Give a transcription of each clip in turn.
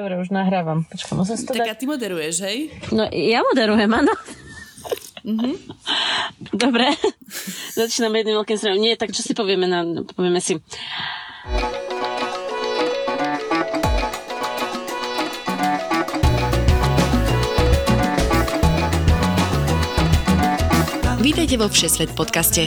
Dobre, už nahrávam. Počkaj, musím si to Tak dať. a ty moderuješ, hej? No, ja moderujem, áno. Mhm. Dobre, začíname jedným veľkým srem. Nie, tak čo si povieme? Na, povieme si. Vítejte vo Všesvet podcaste.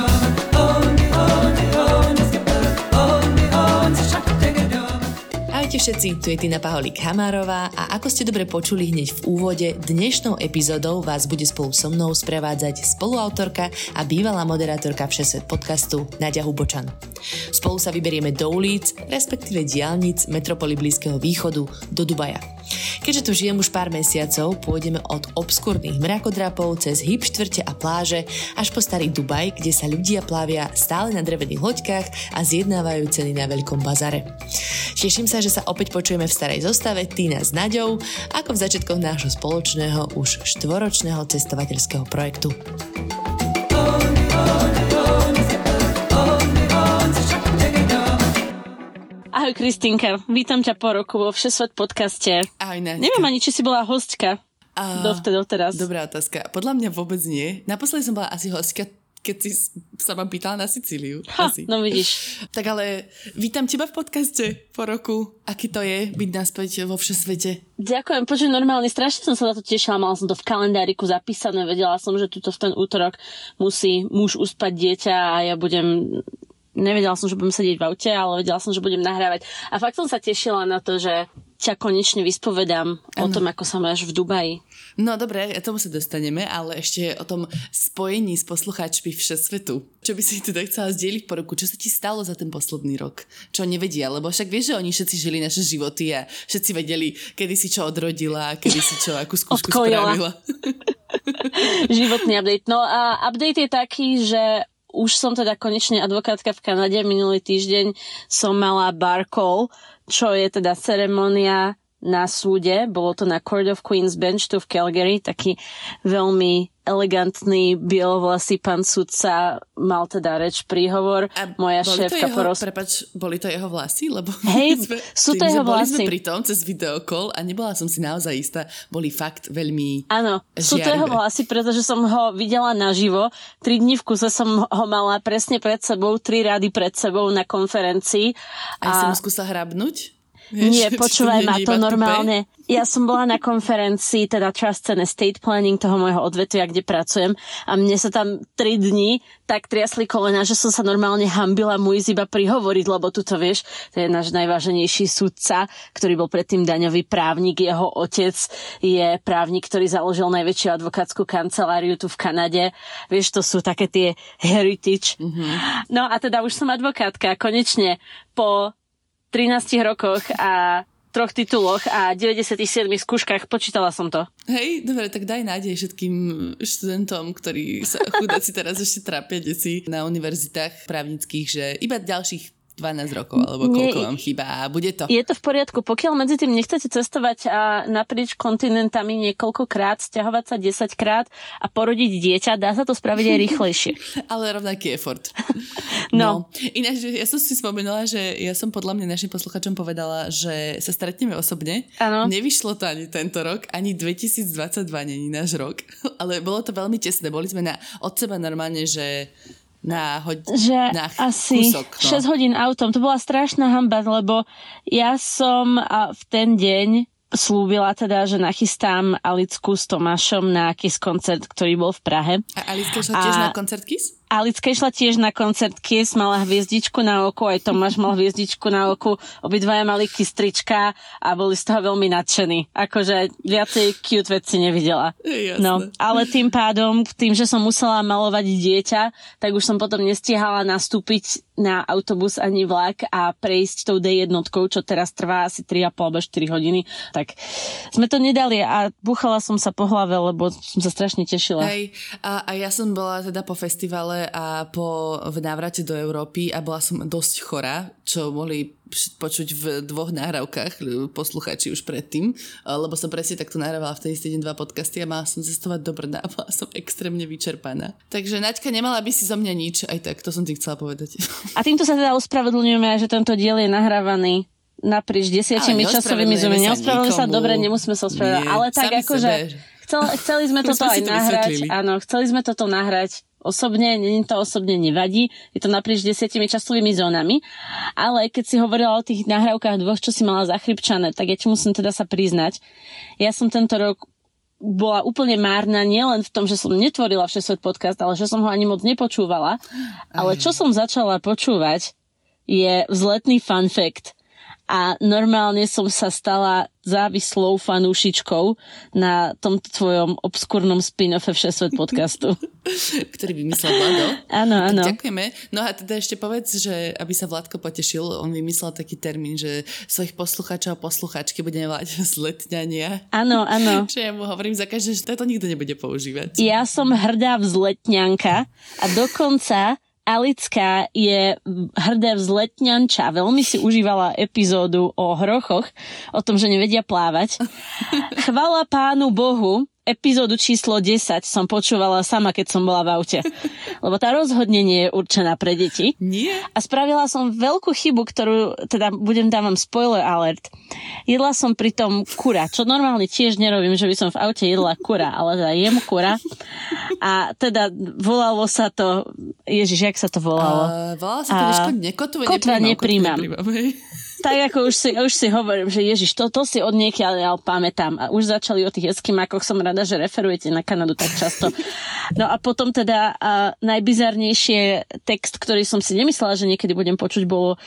všetci, tu je Tina Paholík Hamárová a ako ste dobre počuli hneď v úvode, dnešnou epizódou vás bude spolu so mnou sprevádzať spoluautorka a bývalá moderátorka Všesvet podcastu Nadia Hubočan. Spolu sa vyberieme do ulic, respektíve diálnic metropoly Blízkeho východu do Dubaja. Keďže tu žijem už pár mesiacov, pôjdeme od obskúrnych mrakodrapov cez hip štvrte a pláže až po starý Dubaj, kde sa ľudia plavia stále na drevených loďkách a zjednávajú ceny na veľkom bazare. Teším sa, že sa opäť počujeme v starej zostave Týna s Naďou, ako v začiatkoch nášho spoločného už štvoročného cestovateľského projektu. Ahoj Kristýnka, vítam ťa po roku vo Všesvet podcaste. Ahoj, Naďka. Neviem ani, či si bola hostka A- dovtedy, doteraz. Dobrá otázka. Podľa mňa vôbec nie. Naposledy som bola asi hostka, keď si sa ma pýtala na Sicíliu. Ha, asi. no vidíš. Tak ale vítam teba v podcaste po roku. Aký to je byť naspäť vo všesvete? Ďakujem, počuj, normálne, strašne som sa na to tešila, mala som to v kalendáriku zapísané, vedela som, že tuto v ten útorok musí muž uspať dieťa a ja budem nevedela som, že budem sedieť v aute, ale vedela som, že budem nahrávať. A fakt som sa tešila na to, že ťa konečne vyspovedám o tom, ako sa máš v Dubaji. No dobre, tomu sa dostaneme, ale ešte o tom spojení s poslucháčmi všesvetu. Čo by si teda chcela zdieľiť po roku? Čo sa ti stalo za ten posledný rok? Čo nevedia? Lebo však vieš, že oni všetci žili naše životy a všetci vedeli, kedy si čo odrodila, kedy si čo, akú skúšku Odkojila. spravila. Životný update. No a update je taký, že už som teda konečne advokátka v Kanade. Minulý týždeň som mala bar call, čo je teda ceremonia na súde. Bolo to na Court of Queen's Bench tu v Calgary. Taký veľmi elegantný, bielovlasý pán sudca mal teda reč, príhovor. A Moja boli to šéfka jeho, poros... prepač, boli to jeho vlasy? Lebo Hej, my sú to jeho boli sme vlasy. pri tom cez videokol a nebola som si naozaj istá. Boli fakt veľmi... Áno, sú to jeho vlasy, pretože som ho videla naživo. Tri dni v kuse som ho mala presne pred sebou, tri rady pred sebou na konferencii. Aj som mu skúsila hrabnúť? Nie, počúvaj to ma to normálne. Ja som bola na konferencii, teda Trust and Estate Planning toho môjho odvetvia, kde pracujem a mne sa tam tri dni tak triasli kolena, že som sa normálne hambila mu ísť iba prihovoriť, lebo tu to vieš, to je náš najváženejší sudca, ktorý bol predtým daňový právnik, jeho otec je právnik, ktorý založil najväčšiu advokátsku kanceláriu tu v Kanade. Vieš, to sú také tie heritage. Mm-hmm. No a teda už som advokátka, konečne po 13 rokoch a troch tituloch a 97 skúškach, počítala som to. Hej, dobre, tak daj nádej všetkým študentom, ktorí sa chudáci teraz ešte trápia deti na univerzitách právnických, že iba ďalších 12 rokov, alebo Nie, koľko vám chýba a bude to. Je to v poriadku, pokiaľ medzi tým nechcete cestovať a naprieč kontinentami niekoľkokrát, stiahovať sa 10 krát a porodiť dieťa, dá sa to spraviť aj rýchlejšie. Ale rovnaký effort. No. Ináč, ja som si spomenula, že ja som podľa mňa našim posluchačom povedala, že sa stretneme osobne. Áno. Nevyšlo to ani tento rok, ani 2022 není náš rok, ale bolo to veľmi tesné. Boli sme na, od seba normálne, že na, hoď, že na asi kúsok, no. 6 hodín autom. To bola strašná hamba, lebo ja som v ten deň slúbila teda, že nachystám Alicku s Tomášom na Kiss koncert, ktorý bol v Prahe. A Aliska šla tiež na koncert Kiss? Alicka išla tiež na koncert Kiss, mala hviezdičku na oku, aj Tomáš mal hviezdičku na oku, obidvaja mali kistrička a boli z toho veľmi nadšení. Akože viacej cute veci nevidela. Jasné. No, ale tým pádom, tým, že som musela malovať dieťa, tak už som potom nestihala nastúpiť na autobus ani vlak a prejsť tou D1, čo teraz trvá asi 3,5 alebo 4 hodiny. Tak sme to nedali a buchala som sa po hlave, lebo som sa strašne tešila. Hej, a, a ja som bola teda po festivale a po v návrate do Európy a bola som dosť chorá, čo mohli počuť v dvoch nahrávkach posluchači už predtým, lebo som presne takto nahrávala v tej istý deň dva podcasty a mala som cestovať do Brna a bola som extrémne vyčerpaná. Takže Naďka nemala by si zo mňa nič, aj tak, to som ti chcela povedať. A týmto sa teda ospravedlňujeme, že tento diel je nahrávaný naprieč desiatimi časovými zónami. Neospravedlňujeme sa, dobre, nemusíme sa ospravedlňovať, ale tak akože chcel, chceli sme toto aj nahrať, áno, chceli sme toto nahrať osobne, není to osobne nevadí, je to naprieč desiatimi časovými zónami, ale keď si hovorila o tých nahrávkach dvoch, čo si mala zachrypčané, tak ja ti musím teda sa priznať, ja som tento rok bola úplne márna nielen v tom, že som netvorila Všesvet podcast, ale že som ho ani moc nepočúvala. Ale čo som začala počúvať, je vzletný fun fact a normálne som sa stala závislou fanúšičkou na tomto tvojom obskúrnom spin-offe Všesvet podcastu. Ktorý vymyslel Vlado. Áno, áno. Ďakujeme. No a teda ešte povedz, že aby sa Vladko potešil, on vymyslel taký termín, že svojich poslucháčov a posluchačky budeme volať vzletňania. Áno, áno. Čo ja mu hovorím za každé, že to nikto nebude používať. Ja som hrdá vzletňanka a dokonca Alická je hrdé vzletňanča. Veľmi si užívala epizódu o hrochoch, o tom, že nevedia plávať. Chvala pánu Bohu, epizódu číslo 10 som počúvala sama, keď som bola v aute. Lebo tá rozhodne nie je určená pre deti. Nie. A spravila som veľkú chybu, ktorú, teda budem dávam spoiler alert. Jedla som pri tom kura, čo normálne tiež nerobím, že by som v aute jedla kura, ale teda jem kura. A teda volalo sa to, ježiš, jak sa to volalo? Uh, volalo sa to, uh, nekotvu, kotva nepríjmam. nepríjmam tak ako už si, už si hovorím, že Ježiš, to, to si od niekiaľ ja pamätám. A už začali o tých eskimákoch, som rada, že referujete na Kanadu tak často. No a potom teda a najbizarnejšie text, ktorý som si nemyslela, že niekedy budem počuť, bolo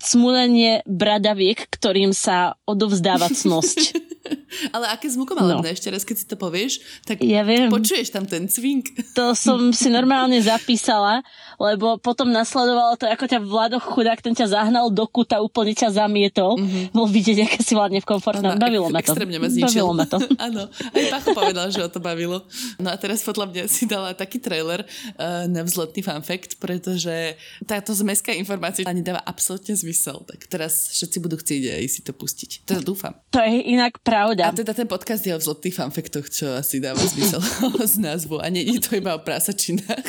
smulenie bradaviek, ktorým sa odovzdáva cnosť. Ale aké zvukomalebné, no. ešte raz, keď si to povieš, tak ja viem. počuješ tam ten cvink. To som si normálne zapísala, lebo potom nasledovalo to, ako ťa Vlado chudák, ten ťa zahnal do kuta, úplne ťa zamietol. Mm-hmm. Bol vidieť, aké si vládne v komfortnom. Bavilo ma to. Extrémne ma Bavilo ma to. Áno, aj Pacho povedal, že ho to bavilo. No a teraz podľa mňa si dala taký trailer uh, na vzletný fanfakt, pretože táto zmeská informácia ani dáva absolútne zmysel. Tak teraz všetci budú chcieť aj si to pustiť. Teda dúfam. To je inak pravda. A teda ten podcast je o zlotých fanfektoch, čo asi dáva zmysel z názvu. A nie je to iba o prasačinách.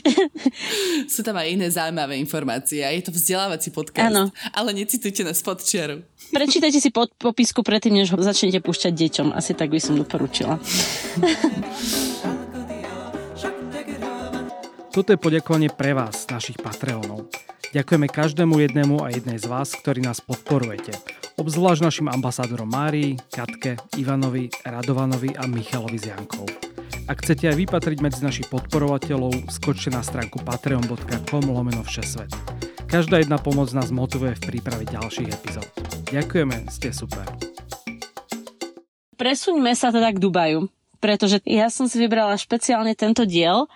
Sú tam aj iné zaujímavé informácie. A je to vzdelávací podcast. Ano. Ale necitujte nás pod čiaru. Prečítajte si pod popisku predtým, než ho začnete púšťať deťom. Asi tak by som doporučila. Toto je poďakovanie pre vás, našich Patreonov. Ďakujeme každému jednému a jednej z vás, ktorí nás podporujete. Obzvlášť našim ambasádorom Márii, Katke, Ivanovi, Radovanovi a Michalovi z Jankou. Ak chcete aj vypatriť medzi našich podporovateľov, skočte na stránku patreon.com lomeno všesvet. Každá jedna pomoc nás motivuje v príprave ďalších epizód. Ďakujeme, ste super. Presuňme sa teda k Dubaju pretože ja som si vybrala špeciálne tento diel,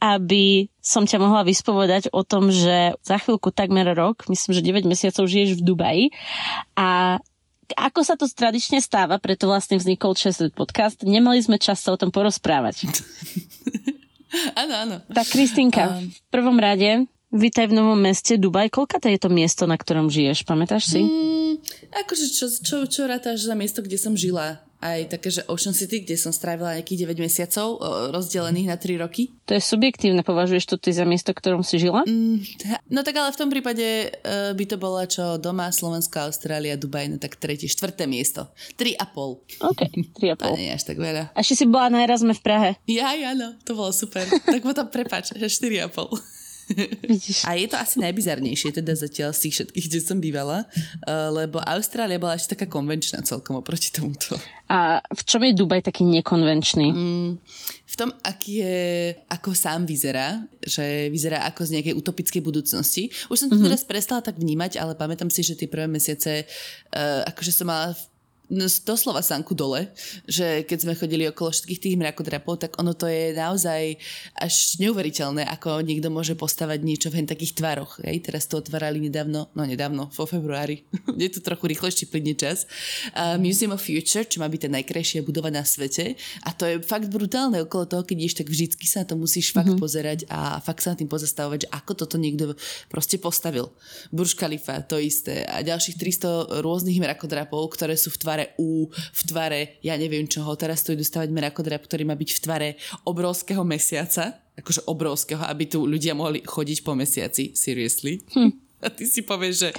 aby som ťa mohla vyspovedať o tom, že za chvíľku takmer rok, myslím, že 9 mesiacov žiješ v Dubaji a ako sa to tradične stáva, preto vlastne vznikol Česed podcast, nemali sme čas sa o tom porozprávať. áno, áno. Tak Kristinka, um... v prvom rade, vítaj v novom meste Dubaj. Koľka to je to miesto, na ktorom žiješ? Pamätáš si? Mm, akože čo, čo, čo rátaš za miesto, kde som žila? Aj také, že Ocean City, kde som strávila nejakých 9 mesiacov, rozdelených na 3 roky. To je subjektívne, považuješ to ty za miesto, ktorom si žila? Mm, no tak ale v tom prípade uh, by to bola čo doma, Slovenska, Austrália, Dubaj, no tak tretie, štvrté miesto. 3,5. OK, 3,5. A nie až tak veľa. A ešte si bola na Erasme v Prahe. Ja, áno, to bolo super. tak potom prepač, že 4,5. Vidíš. A je to asi najbizarnejšie teda zatiaľ z tých všetkých, kde som bývala, uh, lebo Austrália bola ešte taká konvenčná celkom oproti tomuto. A v čom je Dubaj taký nekonvenčný? Mm, v tom, aký je, ako sám vyzerá, že vyzerá ako z nejakej utopickej budúcnosti. Už som to mm-hmm. teraz prestala tak vnímať, ale pamätám si, že tie prvé mesiace, uh, akože som mala doslova sanku dole, že keď sme chodili okolo všetkých tých mrakodrapov, tak ono to je naozaj až neuveriteľné, ako niekto môže postavať niečo v takých tvaroch. Hej? Teraz to otvárali nedávno, no nedávno, vo februári. je to trochu rýchlejšie plynne čas. Uh, Museum of Future, čo má byť tá najkrajšia budova na svete. A to je fakt brutálne okolo toho, keď ideš, tak vždycky sa to musíš fakt mm-hmm. pozerať a fakt sa na tým pozastavovať, že ako toto niekto proste postavil. Burj Khalifa, to isté. A ďalších 300 rôznych mrakodrapov, ktoré sú v tvare U, v tvare, ja neviem čoho. Teraz tu idú stavať mrakodrap, ktorý má byť v tvare obrovského mesiaca, akože obrovského, aby tu ľudia mohli chodiť po mesiaci, seriously. Hm. A ty si povieš, že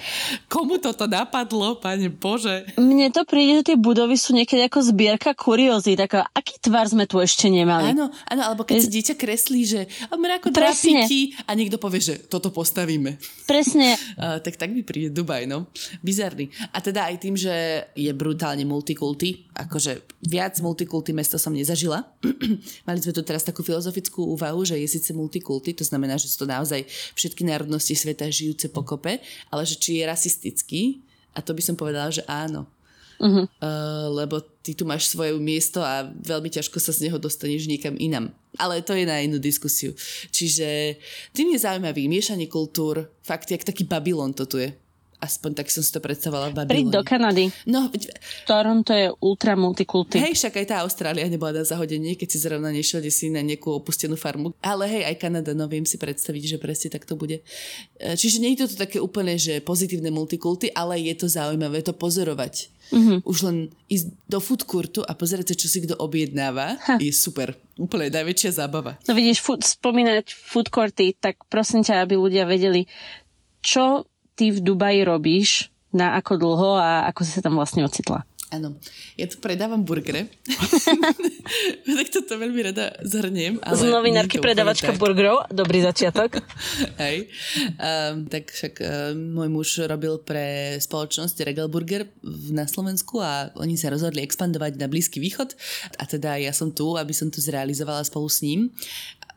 komu toto napadlo, pane Bože? Mne to príde, že tie budovy sú niekedy ako zbierka kuriózy, tak aký tvar sme tu ešte nemali? Áno, áno alebo keď si dieťa kreslí, že mrako trapíky a niekto povie, že toto postavíme. Presne. uh, tak tak mi príde Dubaj, no. Bizarný. A teda aj tým, že je brutálne multikulty, akože viac multikulty mesto som nezažila. Mali sme tu teraz takú filozofickú úvahu, že je síce multikulty, to znamená, že sú to naozaj všetky národnosti sveta žijúce po pokope, ale že či je rasistický a to by som povedala, že áno. Uh-huh. Uh, lebo ty tu máš svoje miesto a veľmi ťažko sa z neho dostaneš niekam inam. Ale to je na inú diskusiu. Čiže tým je zaujímavý miešanie kultúr, fakt, jak taký Babylon to tu je. Aspoň tak som si to predstavovala v Babylone. Príď do Kanady. No, Toronto je ultra multikulty. Hej, však aj tá Austrália nebola na zahodenie, keď si zrovna nešiel si na nejakú opustenú farmu. Ale hej, aj Kanada, no viem si predstaviť, že presne tak to bude. E, čiže nie je to také úplne, že pozitívne multikulty, ale je to zaujímavé to pozorovať. Mm-hmm. Už len ísť do food courtu a pozerať sa, čo si kto objednáva, ha. je super. Úplne najväčšia zábava. No vidíš, food, spomínať food courty, tak prosím ťa, aby ľudia vedeli, čo ty v Dubaji robíš, na ako dlho a ako si sa tam vlastne ocitla? Áno, ja tu predávam burgery. tak toto veľmi rada zhrniem. Ale Z novinárky predavačka burgerov, dobrý začiatok. Hej, um, tak však um, môj muž robil pre spoločnosť Regal Burger na Slovensku a oni sa rozhodli expandovať na Blízky východ a teda ja som tu, aby som to zrealizovala spolu s ním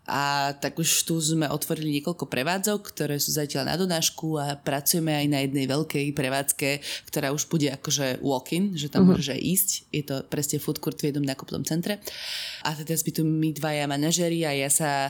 a tak už tu sme otvorili niekoľko prevádzok, ktoré sú zatiaľ na donášku a pracujeme aj na jednej veľkej prevádzke, ktorá už bude akože walk-in, že tam uh-huh. môže ísť. Je to presne food court v jednom nákupnom centre. A teda by tu my dvaja manažeri a ja sa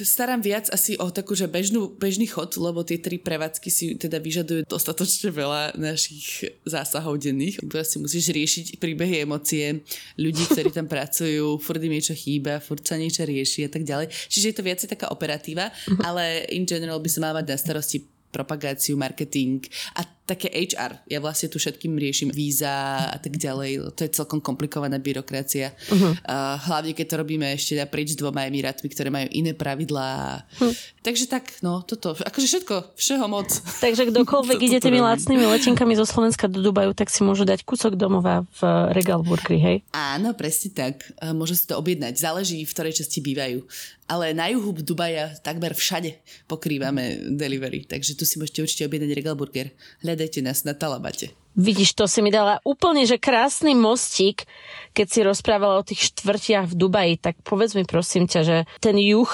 starám viac asi o takú, že bežnú, bežný chod, lebo tie tri prevádzky si teda vyžadujú dostatočne veľa našich zásahov denných. Proste musíš riešiť príbehy, emócie ľudí, ktorí tam pracujú, furt im niečo chýba, furt sa niečo rieši a tak ďalej. Čiže je to viac taká operatíva, ale in general by sa mal mať na starosti propagáciu, marketing a také HR. Ja vlastne tu všetkým riešim víza a tak ďalej. To je celkom komplikovaná byrokracia. Uh-huh. Uh, hlavne, keď to robíme ešte naprieč dvoma emirátmi, ktoré majú iné pravidlá. Uh-huh. Takže tak, no, toto. Akože všetko, všeho moc. Takže kdokoľvek ide tými lacnými letenkami zo Slovenska do Dubaju, tak si môže dať kúsok domova v Regal Burgery, hej? Áno, presne tak. Môže si to objednať. Záleží, v ktorej časti bývajú. Ale na juhu Dubaja takmer všade pokrývame delivery. Takže tu si môžete určite objednať Regal Burger. Hľad hľadajte nás na Talabate. Vidíš, to si mi dala úplne, že krásny mostík, keď si rozprávala o tých štvrtiach v Dubaji, tak povedz mi prosím ťa, že ten juh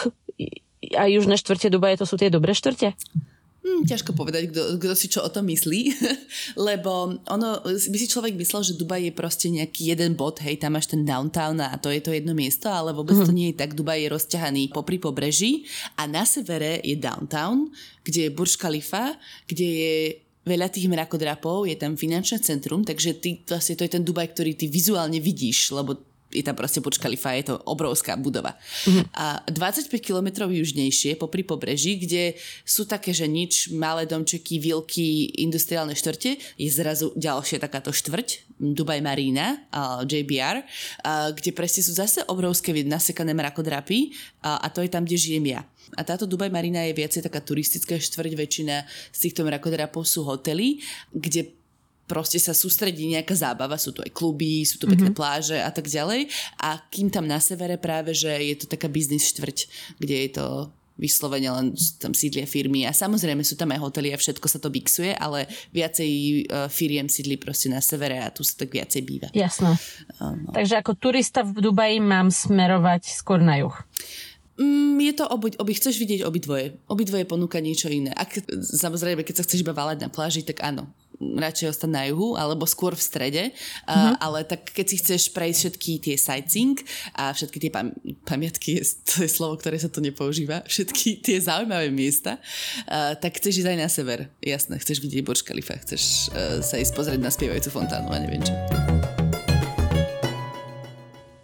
a južné štvrte Dubaje, to sú tie dobré štvrte? Hm, ťažko povedať, kto si čo o tom myslí, lebo ono, by si človek myslel, že Dubaj je proste nejaký jeden bod, hej, tam máš ten downtown a to je to jedno miesto, ale vôbec mm. to mhm. nie je tak. Dubaj je rozťahaný popri pobreží a na severe je downtown, kde je Burj Khalifa, kde je veľa tých mrakodrapov, je tam finančné centrum, takže ty, vlastne to je ten Dubaj, ktorý ty vizuálne vidíš, lebo je tam proste Burj Khalifa, je to obrovská budova. Mm-hmm. A 25 kilometrov južnejšie, popri pobreží, kde sú také, že nič, malé domčeky, vilky, industriálne štvrte, je zrazu ďalšia takáto štvrť, Dubaj Marina, uh, JBR, uh, kde presne sú zase obrovské nasekané mrakodrapy uh, a to je tam, kde žijem ja. A táto Dubaj Marina je viacej taká turistická štvrť, väčšina z týchto mrakodrapov sú hotely, kde proste sa sústredí nejaká zábava, sú tu aj kluby, sú tu pekné mm-hmm. pláže a tak ďalej. A kým tam na severe práve, že je to taká biznis štvrť, kde je to vyslovene len tam sídlia firmy a samozrejme sú tam aj hotely a všetko sa to bixuje, ale viacej uh, firiem sídli proste na severe a tu sa tak viacej býva. Jasné. No. Takže ako turista v Dubaji mám smerovať skôr na juh. Mm, je to obi, obi, chceš vidieť obidvoje. Obidvoje ponúka niečo iné. Ak, samozrejme, keď sa chceš iba váľať na pláži, tak áno. radšej ostať na juhu, alebo skôr v strede, uh-huh. ale tak keď si chceš prejsť všetky tie sightseeing a všetky tie pam- pamiatky, to je slovo, ktoré sa tu nepoužíva, všetky tie zaujímavé miesta, uh, tak chceš ísť aj na sever. Jasné, chceš vidieť Burj Khalifa, chceš uh, sa ísť pozrieť na spievajúcu fontánu a neviem čo.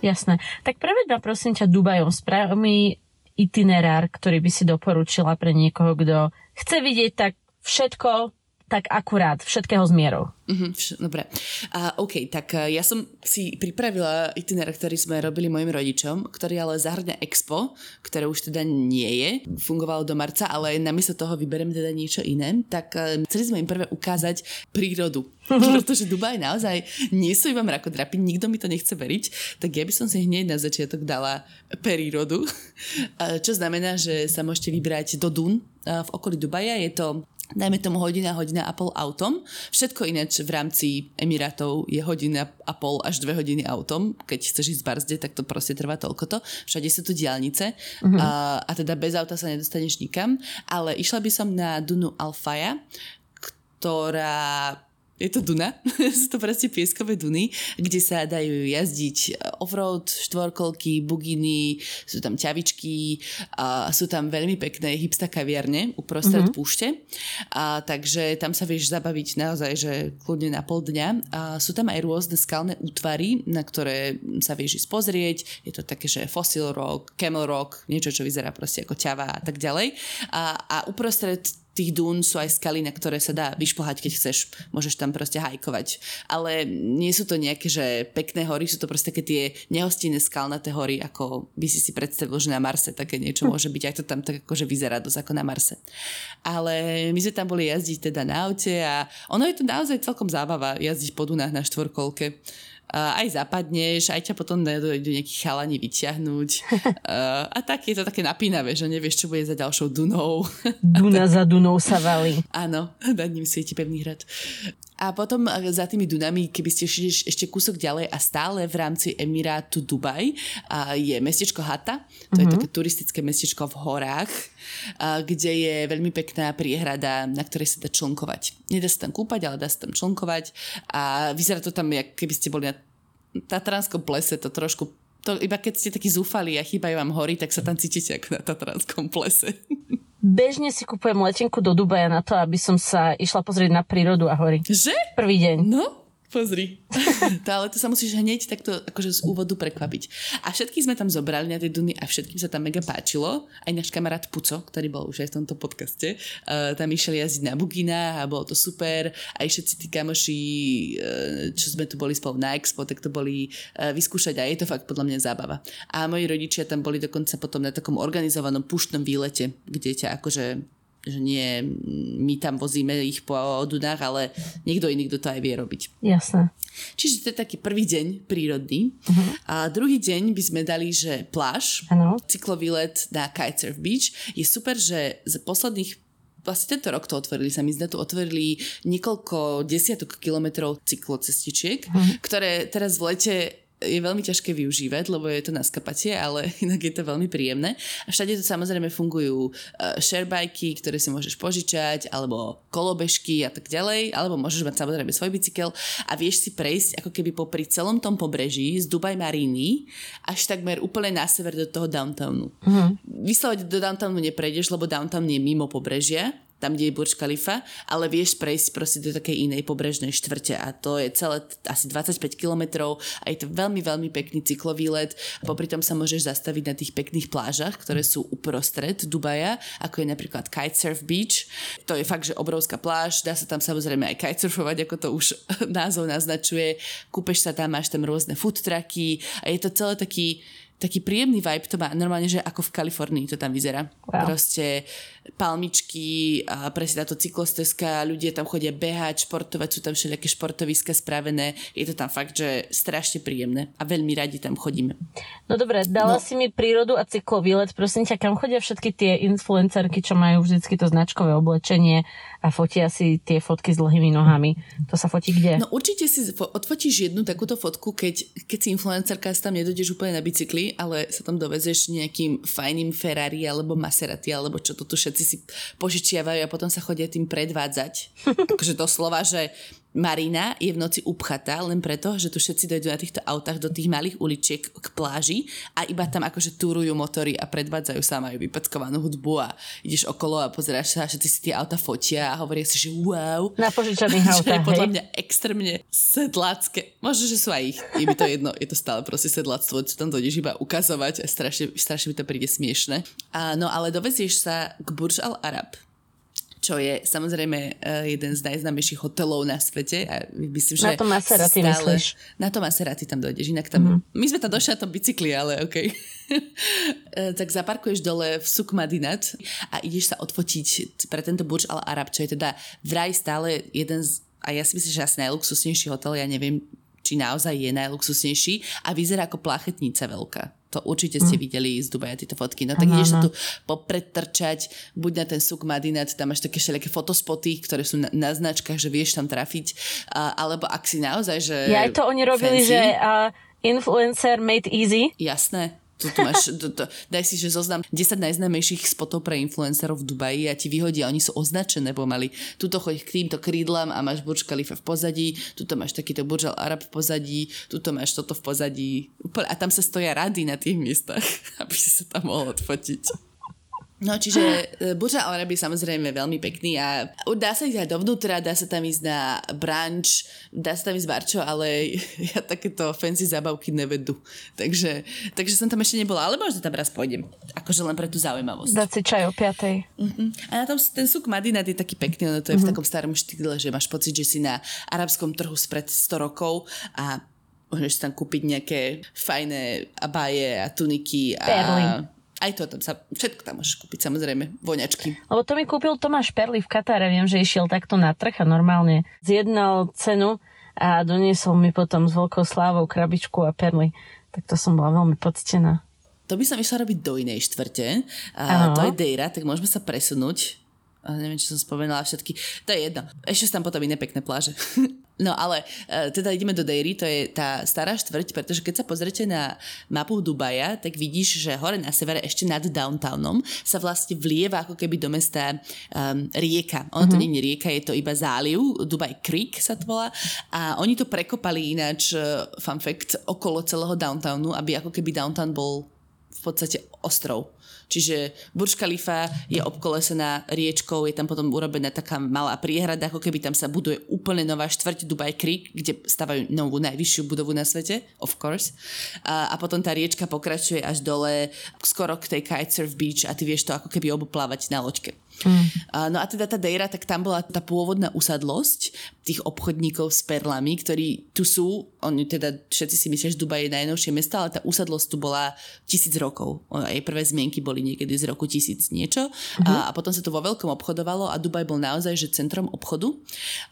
Jasné. Tak preveď ma prosím ťa Dubajom. Sprav mi itinerár, ktorý by si doporučila pre niekoho, kto chce vidieť tak všetko, tak akurát, všetkého z mierou. Mm-hmm, dobre. A, OK, tak e, ja som si pripravila itinerár, ktorý sme robili mojim rodičom, ktorý ale zahrňa Expo, ktoré už teda nie je, fungovalo do marca, ale namiesto toho vyberiem teda niečo iné. Tak uh, chceli sme im prvé ukázať prírodu. Pretože Dubaj naozaj nie sú iba mrakodrapy, nikto mi to nechce veriť, tak ja by som si hneď na začiatok dala prírodu, čo znamená, že sa môžete vybrať do Dun v okolí Dubaja. Je to dajme tomu hodina, hodina a pol autom. Všetko ináč v rámci Emirátov je hodina a pol až dve hodiny autom. Keď chceš ísť z Barzde, tak to proste trvá toľko to. Všade sú tu diálnice uh-huh. a, a teda bez auta sa nedostaneš nikam. Ale išla by som na Dunu Alfaja, ktorá je to Duna, sú to proste pieskové Duny, kde sa dajú jazdiť eh, offroad, štvorkolky, buginy, sú tam ťavičky a sú tam veľmi pekné hipsta kaviarne uprostred mm-hmm. púšte. A, takže tam sa vieš zabaviť naozaj, že kľudne na pol dňa. A sú tam aj rôzne skalné útvary, na ktoré sa vieš ísť pozrieť. Je to také, že fossil rock, camel rock, niečo, čo vyzerá proste ako ťava a tak ďalej. A, a uprostred tých dún sú aj skaly, na ktoré sa dá vyšplhať, keď chceš. Môžeš tam proste hajkovať. Ale nie sú to nejaké, že pekné hory, sú to proste také tie nehostinné skalnaté hory, ako by si si predstavil, že na Marse také niečo môže byť. Aj to tam tak akože vyzerá dosť ako na Marse. Ale my sme tam boli jazdiť teda na aute a ono je to naozaj celkom zábava jazdiť po dunách na štvorkolke aj zapadneš, aj ťa potom do nejakých chalani vyťahnuť. a tak je to také napínavé, že nevieš, čo bude za ďalšou Dunou. Duna za Dunou sa valí. Áno, nad ním svieti pevný hrad. A potom e, za tými Dunami, keby ste šli ešte kúsok ďalej a stále v rámci Emirátu Dubaj je mestečko Hata. To mm-hmm. je mhm. také turistické mestečko v horách, kde je veľmi pekná priehrada, na ktorej sa dá člnkovať. Nedá sa tam kúpať, ale dá sa tam člnkovať a vyzerá to tam, jak keby ste boli na Tatranskom plese, to trošku to iba keď ste takí zúfali a chýbajú vám hory, tak sa tam cítite ako na Tatranskom plese. Bežne si kúpujem letenku do Dubaja na to, aby som sa išla pozrieť na prírodu a hory. Že? Prvý deň. No, Pozri. to, ale to sa musíš hneď takto akože z úvodu prekvapiť. A všetky sme tam zobrali na tie duny a všetkým sa tam mega páčilo. Aj náš kamarát Puco, ktorý bol už aj v tomto podcaste, uh, tam išiel jazdiť na bugina a bolo to super. Aj všetci tí kamoši, uh, čo sme tu boli spolu na Expo, tak to boli uh, vyskúšať a je to fakt podľa mňa zábava. A moji rodičia tam boli dokonca potom na takom organizovanom puštnom výlete, kde ťa akože že nie my tam vozíme ich po Dunách, ale niekto iný, kto to aj vie robiť. Jasné. Čiže to je taký prvý deň prírodný. Uh-huh. A druhý deň by sme dali, že pláž, ano. cyklový let na Kitesurf Beach. Je super, že z posledných vlastne tento rok to otvorili, sa mi zdá, tu otvorili niekoľko desiatok kilometrov cyklocestičiek, uh-huh. ktoré teraz v lete je veľmi ťažké využívať, lebo je to na skapatie, ale inak je to veľmi príjemné. A všade to samozrejme fungujú uh, sharebajky, ktoré si môžeš požičať, alebo kolobežky a tak ďalej, alebo môžeš mať samozrejme svoj bicykel a vieš si prejsť ako keby popri celom tom pobreží z Dubaj Maríny až takmer úplne na sever do toho downtownu. Mm-hmm. Vyslovene do downtownu neprejdeš, lebo downtown je mimo pobrežia, tam, kde je Burj Khalifa, ale vieš prejsť proste do takej inej pobrežnej štvrte a to je celé asi 25 kilometrov a je to veľmi, veľmi pekný cyklový let. Popri tom sa môžeš zastaviť na tých pekných plážach, ktoré sú uprostred Dubaja, ako je napríklad Kitesurf Beach. To je fakt, že obrovská pláž, dá sa tam samozrejme aj kitesurfovať, ako to už názov naznačuje. Kúpeš sa tam, máš tam rôzne food trucky a je to celé taký taký príjemný vibe to má normálne, že ako v Kalifornii to tam vyzerá. Wow. Proste palmičky, a presne táto cyklosteska, ľudia tam chodia behať, športovať, sú tam všelijaké športoviska spravené. Je to tam fakt, že strašne príjemné a veľmi radi tam chodíme. No dobre, dala no. si mi prírodu a cyklový let. Prosím ťa, kam chodia všetky tie influencerky, čo majú vždycky to značkové oblečenie a fotia si tie fotky s dlhými nohami. To sa fotí kde? No určite si odfotíš jednu takúto fotku, keď, keď si influencerka tam nedojдeš úplne na bicykli Ale sa tam dovezeš nejakým fajným Ferrari alebo Maserati, alebo čo to tu všetci si požičiavajú a potom sa chodia tým predvádzať. akože doslova, že Marina je v noci upchatá len preto, že tu všetci dojdú na týchto autách do tých malých uličiek k pláži a iba tam akože túrujú motory a predvádzajú sa, majú vypeckovanú hudbu a ideš okolo a pozeráš sa, všetci si tie auta fotia a hovoria si, že wow. Na požičaných autách, je podľa mňa extrémne sedlácké. Možno, že sú aj ich. Je mi to jedno, je to stále proste sedláctvo, čo tam dojdeš iba ukazovať a strašne, strašne mi to príde smiešne. A, no ale dovezieš sa k Burj Al Arab, čo je samozrejme uh, jeden z najznámejších hotelov na svete. A myslím, že na to Maserati stále, myslíš? Na to Maserati tam dojdeš. Inak tam, mm-hmm. My sme tam došli na tom bicykli, ale OK. uh, tak zaparkuješ dole v Suk Madinat a ideš sa odfotiť pre tento Burj Al Arab, čo je teda vraj stále jeden z a ja si myslím, že asi najluxusnejší hotel, ja neviem, či naozaj je najluxusnejší a vyzerá ako plachetnica veľká. To určite ste mm. videli z Dubaja tieto fotky. No tak ano, ideš sa tu popredtrčať, buď na ten suk Madinat, tam máš také všelijaké fotospoty, ktoré sú na, na značkách, že vieš tam trafiť. A, alebo ak si naozaj, že... Ja aj to oni robili, fancy, že uh, influencer made easy. Jasné, tu, tu máš, tu, tu, daj si, že zoznam 10 najznámejších spotov pre influencerov v Dubaji a ti vyhodia, oni sú označené pomaly. Tuto choď k týmto krídlam a máš Burj Khalifa v pozadí, tuto máš takýto Burj Al Arab v pozadí, tuto máš toto v pozadí. A tam sa stoja rady na tých miestach, aby si sa tam mohol odfotiť. No, čiže e, Burj Al Arab je samozrejme veľmi pekný a dá sa ísť aj dovnútra, dá sa tam ísť na brunch, dá sa tam ísť barčo, ale ja takéto fancy zábavky nevedú. Takže, takže som tam ešte nebola, ale možno tam raz pôjdem. Akože len pre tú zaujímavosť. Dať si čaj o piatej. Uh-huh. A na tom ten súk Madinat je taký pekný, ono to je uh-huh. v mhm. takom starom štýle, že máš pocit, že si na arabskom trhu spred 100 rokov a môžeš tam kúpiť nejaké fajné abáje a tuniky a Perly aj to tam sa, všetko tam môžeš kúpiť, samozrejme, voňačky. Lebo to mi kúpil Tomáš Perly v Katare, viem, že išiel takto na trh a normálne zjednal cenu a doniesol mi potom s veľkou slávou krabičku a perly. Tak to som bola veľmi poctená. To by som išla robiť do inej štvrte. A to je Dejra, tak môžeme sa presunúť a neviem, či som spomenula všetky, to je jedno. Ešte sú tam potom iné pekné pláže. no ale e, teda ideme do Dejry, to je tá stará štvrť, pretože keď sa pozrete na mapu Dubaja, tak vidíš, že hore na severe ešte nad downtownom sa vlastne vlieva ako keby do mesta um, rieka. Ono mm-hmm. to mhm. nie je rieka, je to iba záliv, Dubai Creek sa to volá a oni to prekopali ináč, uh, fun fact, okolo celého downtownu, aby ako keby downtown bol v podstate ostrov. Čiže Burj Khalifa je obkolesená riečkou, je tam potom urobená taká malá priehrada, ako keby tam sa buduje úplne nová štvrť Dubai Creek, kde stavajú novú najvyššiu budovu na svete, of course. A, a potom tá riečka pokračuje až dole, skoro k tej Kitesurf Beach a ty vieš to ako keby oboplávať na loďke. Mm. No a teda tá Dejra, tak tam bola tá pôvodná usadlosť tých obchodníkov s perlami, ktorí tu sú, oni teda všetci si myslia, že Dubaj je najnovšie mesto, ale tá usadlosť tu bola tisíc rokov. Jej prvé zmienky boli niekedy z roku tisíc niečo mm-hmm. a, a potom sa tu vo veľkom obchodovalo a Dubaj bol naozaj že centrom obchodu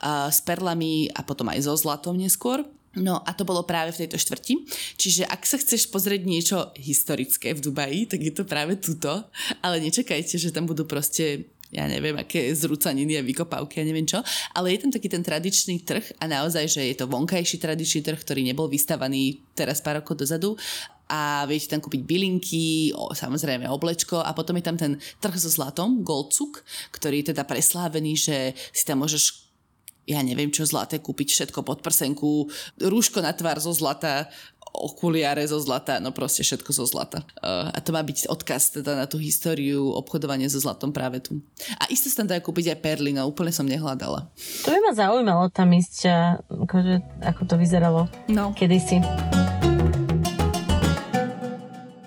a, s perlami a potom aj so zlatom neskôr. No a to bolo práve v tejto štvrti. Čiže ak sa chceš pozrieť niečo historické v Dubaji, tak je to práve tuto. Ale nečakajte, že tam budú proste ja neviem, aké zrúcaniny a vykopávky a neviem čo, ale je tam taký ten tradičný trh a naozaj, že je to vonkajší tradičný trh, ktorý nebol vystavaný teraz pár rokov dozadu. A viete tam kúpiť bylinky, o, samozrejme oblečko a potom je tam ten trh so zlatom, Goldsuk, ktorý je teda preslávený, že si tam môžeš ja neviem čo zlaté kúpiť, všetko pod prsenku, rúško na tvár zo zlata, okuliare zo zlata, no proste všetko zo zlata. Uh, a to má byť odkaz teda na tú históriu obchodovania so zlatom práve tu. A isto sa tam dá kúpiť aj perly, no úplne som nehľadala. To by ma zaujímalo tam ísť, akože, ako to vyzeralo no. kedysi.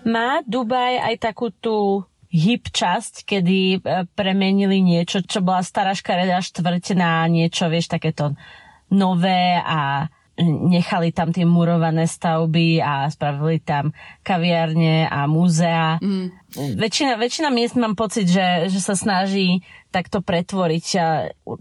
Má Dubaj aj takú tú hip časť, kedy e, premenili niečo, čo bola stará škaredá štvrť na niečo, vieš, takéto nové a nechali tam tie murované stavby a spravili tam kaviarne a múzea. Mm. Väčšina, väčšina miest mám pocit, že, že sa snaží takto pretvoriť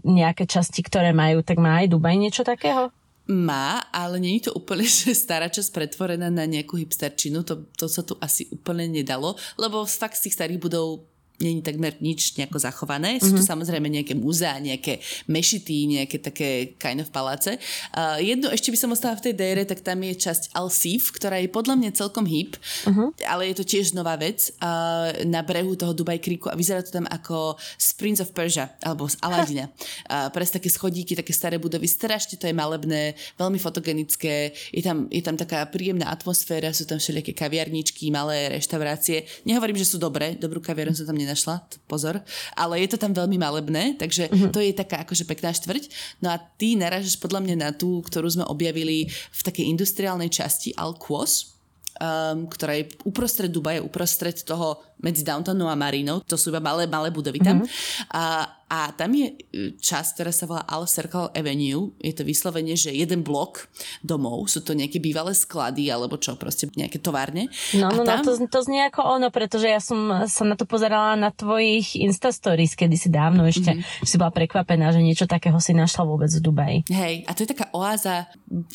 nejaké časti, ktoré majú. Tak má aj Dubaj niečo takého? Má, ale nie je to úplne, že stará časť pretvorená na nejakú hipsterčinu. To, to sa tu asi úplne nedalo, lebo fakt z tých starých budov není takmer nič nejako zachované. Sú tu samozrejme nejaké múzea, nejaké mešity, nejaké také kind of paláce. Uh, jedno ešte by som ostala v tej dére, tak tam je časť Al-Sif, ktorá je podľa mňa celkom hip, uh-huh. ale je to tiež nová vec uh, na brehu toho Dubai Creeku a vyzerá to tam ako z Prince of Persia, alebo z Aladina. Uh, pres také schodíky, také staré budovy, strašne to je malebné, veľmi fotogenické, je tam, je tam taká príjemná atmosféra, sú tam všelijaké kaviarničky, malé reštaurácie. Nehovorím, že sú dobré, dobrú kaviarnu som tam nenašla, pozor, ale je to tam veľmi malebné, takže uh-huh. to je taká akože pekná štvrť. No a ty narážaš podľa mňa na tú, ktorú sme objavili v takej industriálnej časti Al-Quos, um, ktorá je uprostred Dubaja, uprostred toho medzi Downtownom a Marinou. To sú iba malé, malé budovy tam. Mm-hmm. A, a tam je e, časť, ktorá sa volá Al Circle Avenue. Je to vyslovene, že jeden blok domov. Sú to nejaké bývalé sklady alebo čo, proste nejaké továrne. No, no, no tam... no to, to znie ako ono, pretože ja som sa na to pozerala na tvojich Insta Stories kedysi dávno ešte. Mm-hmm. Si bola prekvapená, že niečo takého si našla vôbec v Dubaji. Hej, a to je taká oáza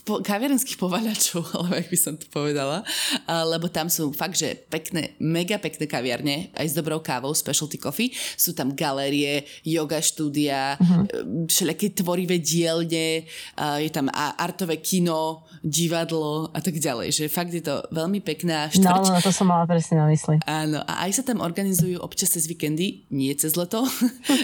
po, kaviarenských povaľačov, alebo jak by som to povedala. Lebo tam sú fakt, že pekné, mega pekné kaviarne kaviarne, aj s dobrou kávou, specialty coffee. Sú tam galérie, yoga štúdia, uh-huh. všelijaké tvorivé dielne, je tam artové kino, divadlo a tak ďalej. Že fakt je to veľmi pekná štvrť. No, no, to som mala presne na mysli. Áno, a aj sa tam organizujú občas cez víkendy, nie cez leto,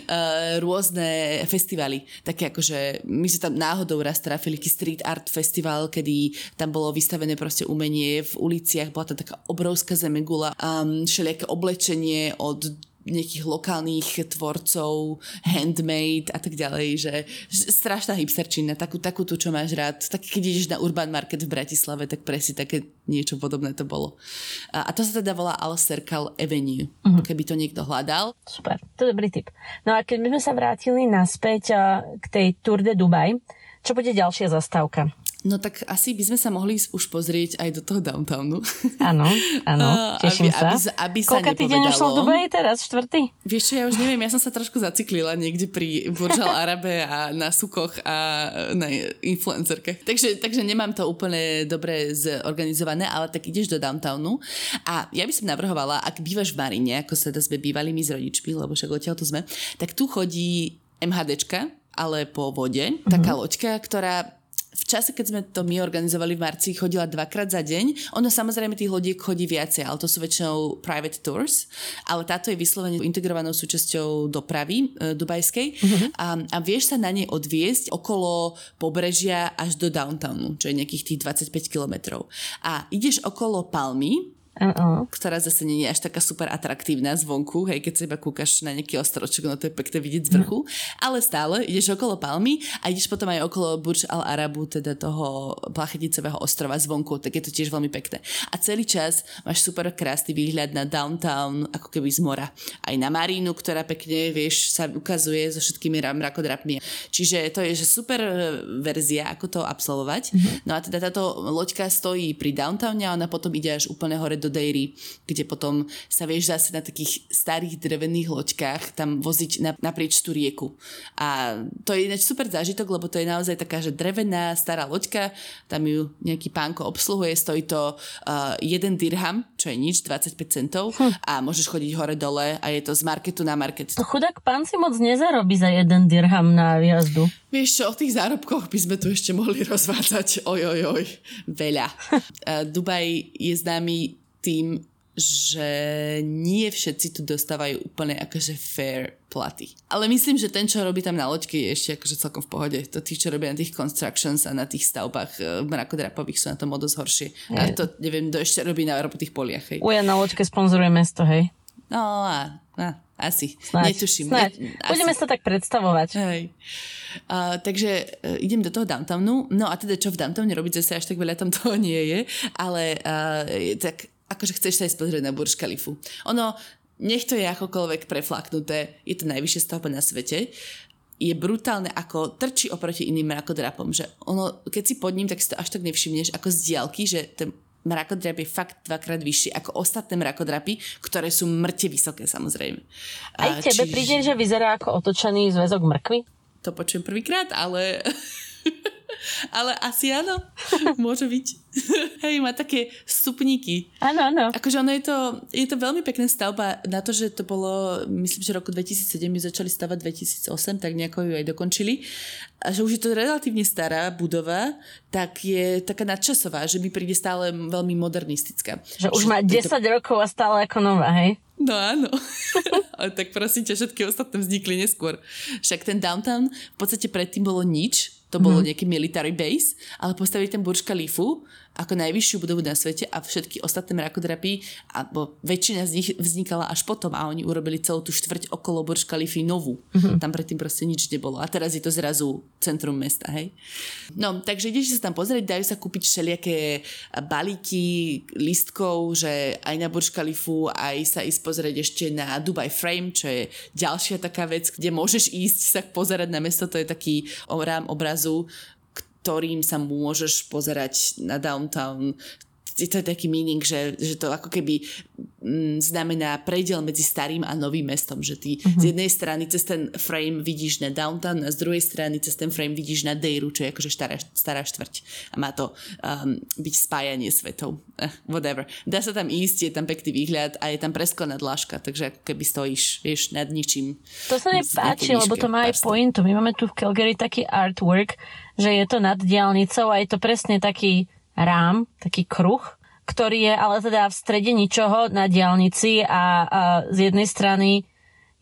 rôzne festivaly. Také ako, že my sa tam náhodou raz trafili street art festival, kedy tam bolo vystavené proste umenie v uliciach, bola tam taká obrovská zemegula, um, všelijaké oblečenie od nejakých lokálnych tvorcov, handmade a tak ďalej, že strašná hipsterčina, takú, takú tu, čo máš rád. Tak keď ideš na Urban Market v Bratislave, tak presne také niečo podobné to bolo. A, a to sa teda volá Al Circle Avenue, uh-huh. keby to niekto hľadal. Super, to je dobrý tip. No a keď by sme sa vrátili naspäť k tej Tour de Dubai, čo bude ďalšia zastávka? No tak asi by sme sa mohli už pozrieť aj do toho downtownu. Áno, áno, teším aby, sa. Aby, aby sa Koľka týdeň ušlo v Dubaji teraz? Štvrtý? Vieš čo, ja už neviem, ja som sa trošku zaciklila niekde pri Burj Arabe a na sukoch a na influencerke. Takže, takže nemám to úplne dobre zorganizované, ale tak ideš do downtownu a ja by som navrhovala, ak bývaš v Marine, ako sa sme bývali my s rodičmi, lebo však odtiaľ tu sme, tak tu chodí MHDčka, ale po vode, uh-huh. taká loďka, ktorá v čase, keď sme to my organizovali v marci, chodila dvakrát za deň. Ono samozrejme tých lodiek chodí viacej, ale to sú väčšinou private tours. Ale táto je vyslovene integrovanou súčasťou dopravy e, dubajskej mm-hmm. a, a vieš sa na nej odviesť okolo pobrežia až do downtownu, čo je nejakých tých 25 kilometrov. A ideš okolo Palmy, Uh-uh. ktorá zase nie je až taká super atraktívna zvonku, hej, keď sa iba kúkaš na nejaký ostroček, no to je pekné vidieť z vrchu, uh-huh. ale stále ideš okolo Palmy a ideš potom aj okolo Burj Al Arabu, teda toho placheticového ostrova zvonku, tak je to tiež veľmi pekné. A celý čas máš super krásny výhľad na downtown, ako keby z mora. Aj na Marínu, ktorá pekne, vieš, sa ukazuje so všetkými mrakodrapmi. Čiže to je že super e, verzia, ako to absolvovať. Uh-huh. No a teda táto loďka stojí pri downtowne a ona potom ide až úplne hore do Dejry, kde potom sa vieš zase na takých starých drevených loďkách tam voziť na, naprieč tú rieku. A to je ináč super zážitok, lebo to je naozaj taká, že drevená stará loďka, tam ju nejaký pánko obsluhuje, stojí to uh, jeden dirham, čo je nič, 25 centov hm. a môžeš chodiť hore-dole a je to z marketu na market. To chudák pán si moc nezarobí za jeden dirham na výjazdu. Vieš čo, o tých zárobkoch by sme tu ešte mohli rozvádzať oj, oj, oj, veľa. Uh, Dubaj je známy tým, že nie všetci tu dostávajú úplne akože fair platy. Ale myslím, že ten, čo robí tam na loďke, je ešte akože celkom v pohode. To tí, čo robia na tých constructions a na tých stavbách e, mrakodrapových sú na tom o dosť horšie. Je. A to, neviem, kto ešte robí na robotých poliach. Hej. Uja na loďke sponzoruje mesto, hej? No a, a asi. Snáď, Netuším. Snáď. Ne, Budeme sa tak predstavovať. Hej. Uh, takže uh, idem do toho downtownu. No a teda čo v downtowne robiť, zase až tak veľa tam toho nie je. Ale uh, tak akože chceš sa aj pozrieť na Burj Khalifu. Ono, nech to je akokoľvek preflaknuté, je to najvyššia stavba na svete, je brutálne, ako trčí oproti iným mrakodrapom, že ono, keď si pod ním, tak si to až tak nevšimneš ako z diálky, že ten mrakodrap je fakt dvakrát vyšší ako ostatné mrakodrapy, ktoré sú mŕte vysoké samozrejme. Aj tebe Čiže... príde, že vyzerá ako otočený zväzok mrkvy? To počujem prvýkrát, ale Ale asi áno, môže byť. Hej, má také stupníky. Áno, áno. Akože ono je to, je to veľmi pekná stavba na to, že to bolo, myslím, že roku 2007 my začali stavať 2008, tak nejako ju aj dokončili. A že už je to relatívne stará budova, tak je taká nadčasová, že mi príde stále veľmi modernistická. Že už má 10 to... rokov a stále ako nová, hej? No áno. Ale tak prosím ťa, všetky ostatné vznikli neskôr. Však ten downtown v podstate predtým bolo nič, to bolo mm. nejaký military base, ale postavili tam Burj Khalifu ako najvyššiu budovu na svete a všetky ostatné mrakodrapy, alebo väčšina z nich vznikala až potom a oni urobili celú tú štvrť okolo Burj Khalifa novú. Mm-hmm. Tam predtým proste nič nebolo. A teraz je to zrazu centrum mesta, hej. No, takže ideš sa tam pozrieť, dajú sa kúpiť všelijaké balíky listkov, že aj na Burj Khalifu, aj sa ísť pozrieť ešte na Dubai Frame, čo je ďalšia taká vec, kde môžeš ísť sa pozerať na mesto, to je taký rám obrazu ktorým sa môžeš pozerať na downtown je to taký meaning, že, že to ako keby m, mm, znamená prediel medzi starým a novým mestom, že ty uh-huh. z jednej strany cez ten frame vidíš na downtown a z druhej strany cez ten frame vidíš na Dejru, čo je akože stará, stará štvrť a má to um, byť spájanie svetov. Eh, whatever. Dá sa tam ísť, je tam pekný výhľad a je tam presklená dlažka, takže ako keby stojíš, vieš, nad ničím. To sa mi páči, lebo to má aj pointu. My máme tu v Calgary taký artwork, že je to nad diálnicou a je to presne taký rám, taký kruh, ktorý je ale teda v strede ničoho na diálnici a, a z jednej strany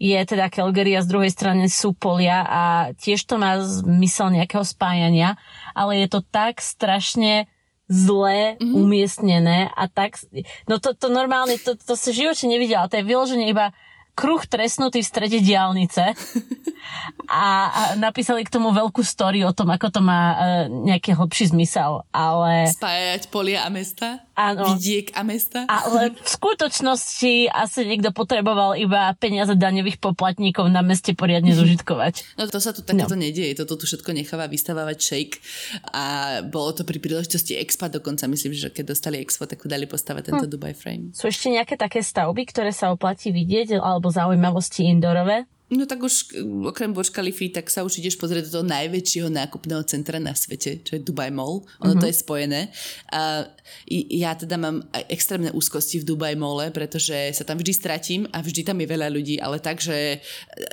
je teda Calgary a z druhej strany sú polia a tiež to má zmysel nejakého spájania, ale je to tak strašne zle mm-hmm. umiestnené a tak, no to, to normálne, to, to si v živote nevidela, to je vyloženie iba kruh tresnutý v strede diálnice a, napísali k tomu veľkú story o tom, ako to má uh, nejaký hlbší zmysel, ale... Spájať polia a mesta? Áno. Vidiek a mesta? Ale v skutočnosti asi niekto potreboval iba peniaze daňových poplatníkov na meste poriadne zužitkovať. No to sa tu takéto no. nedieje, toto tu všetko necháva vystavávať shake a bolo to pri príležitosti Expa dokonca, myslím, že keď dostali Expo, tak dali postavať tento hm. Dubai Frame. Sú ešte nejaké také stavby, ktoré sa oplatí vidieť alebo zaujímavosti indorové? No tak už okrem Burj Khalifa, tak sa už ideš pozrieť do toho najväčšieho nákupného centra na svete, čo je Dubai Mall. Ono mm-hmm. to je spojené. A ja teda mám extrémne úzkosti v Dubai Mole, pretože sa tam vždy stratím a vždy tam je veľa ľudí, ale tak, že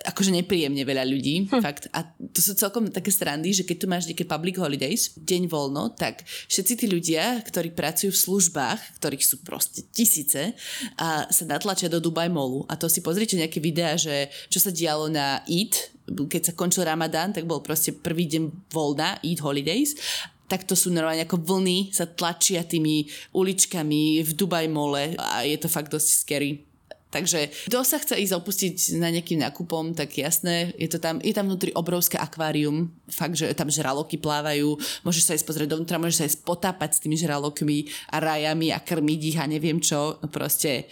akože nepríjemne veľa ľudí. Hm. Fakt. A to sú celkom také strandy, že keď tu máš nejaké public holidays, deň voľno, tak všetci tí ľudia, ktorí pracujú v službách, ktorých sú proste tisíce, a sa natlačia do Dubai Mallu. A to si pozrite nejaké videá, že čo sa die dialo na Eid, keď sa končil Ramadán, tak bol proste prvý deň voľna, Eid Holidays. Tak to sú normálne ako vlny, sa tlačia tými uličkami v Dubai mole a je to fakt dosť scary. Takže kto sa chce ísť opustiť na nejakým nákupom, tak jasné, je, to tam, je tam vnútri obrovské akvárium, fakt, že tam žraloky plávajú, môžeš sa ísť pozrieť dovnútra, môžeš sa ísť potápať s tými žralokmi a rajami a krmiť ich a neviem čo, proste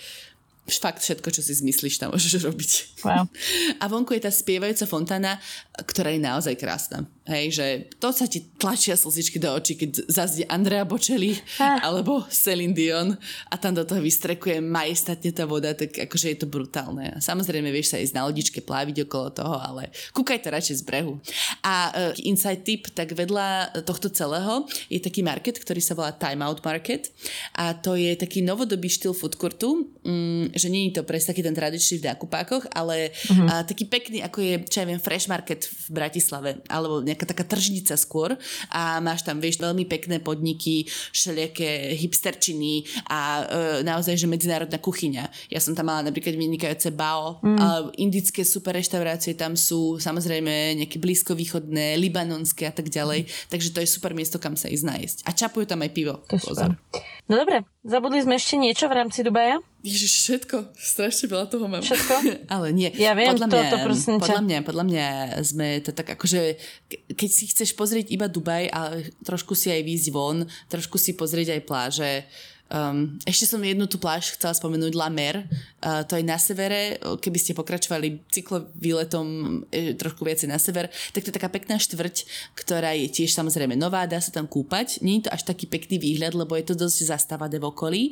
fakt všetko, čo si zmyslíš, tam môžeš robiť. Wow. A vonku je tá spievajúca fontána, ktorá je naozaj krásna. Hej, že to sa ti tlačia slzičky do očí, keď zazde Andrea Bocelli ah. alebo Celine Dion a tam do toho vystrekuje majestatne tá voda, tak akože je to brutálne. A samozrejme vieš sa ísť na lodičke pláviť okolo toho, ale kúkaj to radšej z brehu. A uh, inside tip, tak vedľa tohto celého je taký market, ktorý sa volá Time Out Market a to je taký novodobý štýl food courtu, um, že nie je to presne taký ten tradičný v nákupákoch, ale uh-huh. uh, taký pekný, ako je, čo ja viem, Fresh Market v Bratislave, alebo nejaká taká tržnica skôr a máš tam, vieš, veľmi pekné podniky, všelijaké hipsterčiny a e, naozaj, že medzinárodná kuchyňa. Ja som tam mala napríklad vynikajúce bao, mm. a indické super reštaurácie tam sú, samozrejme nejaké blízkovýchodné, libanonské a tak ďalej, takže to je super miesto, kam sa ísť nájsť. A čapujú tam aj pivo. To Pozor. No dobre, zabudli sme ešte niečo v rámci Dubaja? Ježiš, všetko. Strašne veľa toho mám. Všetko? Ale nie. Ja viem, podľa mňa, to, prosím podľa mňa, podľa mňa sme to tak akože, keď si chceš pozrieť iba Dubaj a trošku si aj výjsť von, trošku si pozrieť aj pláže, Um, ešte som jednu tú pláž chcela spomenúť, La Mer. Uh, to je na severe, keby ste pokračovali cyklovýletom e, trošku viacej na sever, tak to je taká pekná štvrť, ktorá je tiež samozrejme nová, dá sa tam kúpať. Nie je to až taký pekný výhľad, lebo je to dosť zastávané v okolí,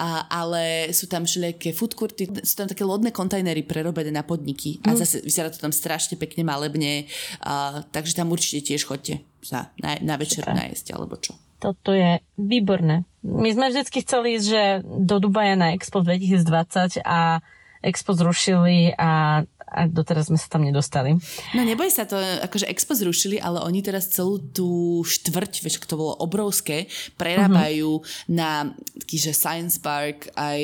a, ale sú tam všelijaké food courty, sú tam také lodné kontajnery prerobené na podniky a mm. zase vyzerá to tam strašne pekne malebne, a, takže tam určite tiež chodte sa na, na večer najesť alebo čo. Toto je výborné. My sme vždycky chceli ísť, že do Dubaja na Expo 2020 a Expo zrušili a, a doteraz sme sa tam nedostali. No neboj sa to, akože Expo zrušili, ale oni teraz celú tú štvrť, vieš, to bolo obrovské, prerábajú uh-huh. na taký, že Science Park, aj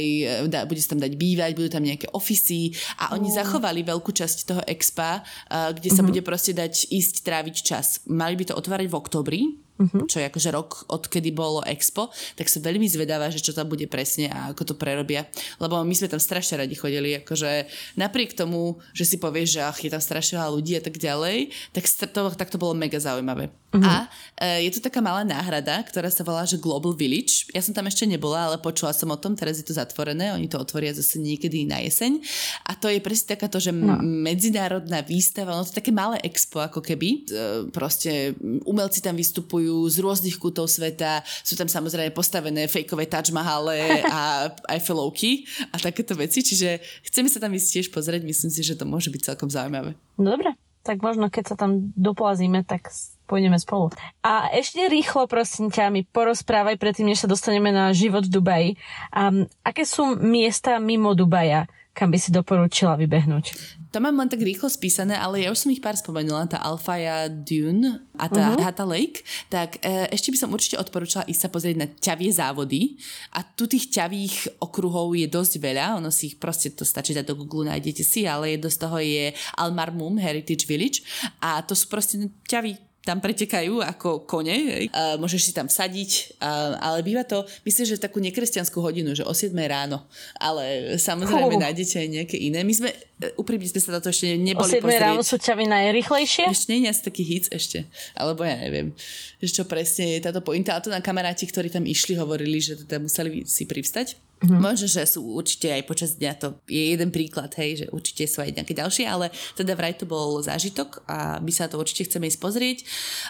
da, bude sa tam dať bývať, budú tam nejaké ofisy a oni uh. zachovali veľkú časť toho Expa, uh, kde sa uh-huh. bude proste dať ísť tráviť čas. Mali by to otvárať v oktobri, uh-huh. čo je akože rok odkedy bolo Expo, tak som veľmi zvedavá, že čo tam bude presne a ako to prerobia. Lebo my sme tam strašne radi chodili, akože napriek tomu, že si povieš, že ach, je tam strašne veľa ľudí a tak ďalej, tak to, tak to bolo mega zaujímavé. Uh-huh. A e, je tu taká malá náhrada, ktorá sa volá, že Global Village. Ja som tam ešte nebola, ale počula som o tom, teraz je to zatvorené, oni to otvoria zase niekedy na jeseň. A to je presne takáto, že no. medzinárodná výstava, no to je také malé expo ako keby. E, proste umelci tam vystupujú cestujú z rôznych kútov sveta. Sú tam samozrejme postavené fejkové Taj Mahale a Eiffelovky a takéto veci. Čiže chceme sa tam ísť tiež pozrieť. Myslím si, že to môže byť celkom zaujímavé. Dobre, tak možno keď sa tam doplazíme, tak pôjdeme spolu. A ešte rýchlo, prosím ťa, mi porozprávaj predtým, než sa dostaneme na život v Dubaji. Um, aké sú miesta mimo Dubaja, kam by si doporučila vybehnúť? To mám len tak rýchlo spísané, ale ja už som ich pár spomenula, tá Alfaya Dune a tá uh-huh. Hata Lake, tak e, ešte by som určite odporúčala ísť sa pozrieť na ťavie závody. A tu tých ťavých okruhov je dosť veľa, ono si ich proste to stačí dať do Google, nájdete si, ale jedno z toho je Almarmum Heritage Village. A to sú proste ťavy tam pretekajú ako kone, uh, môžeš si tam sadiť, uh, ale býva to, myslím, že takú nekresťanskú hodinu, že o 7 ráno, ale samozrejme uh. nájdete aj nejaké iné. My sme, uh, úprimne sme sa na to ešte neboli O 7 pozrieť. ráno sú ťavy najrychlejšie? Ešte nie je taký hit ešte, alebo ja neviem, že čo presne je táto pointa, ale to na kamaráti, ktorí tam išli, hovorili, že teda museli si privstať Mm-hmm. Možno, že sú určite aj počas dňa, to je jeden príklad, hej, že určite sú aj nejaké ďalšie, ale teda vraj to bol zážitok a my sa to určite chceme ísť pozrieť.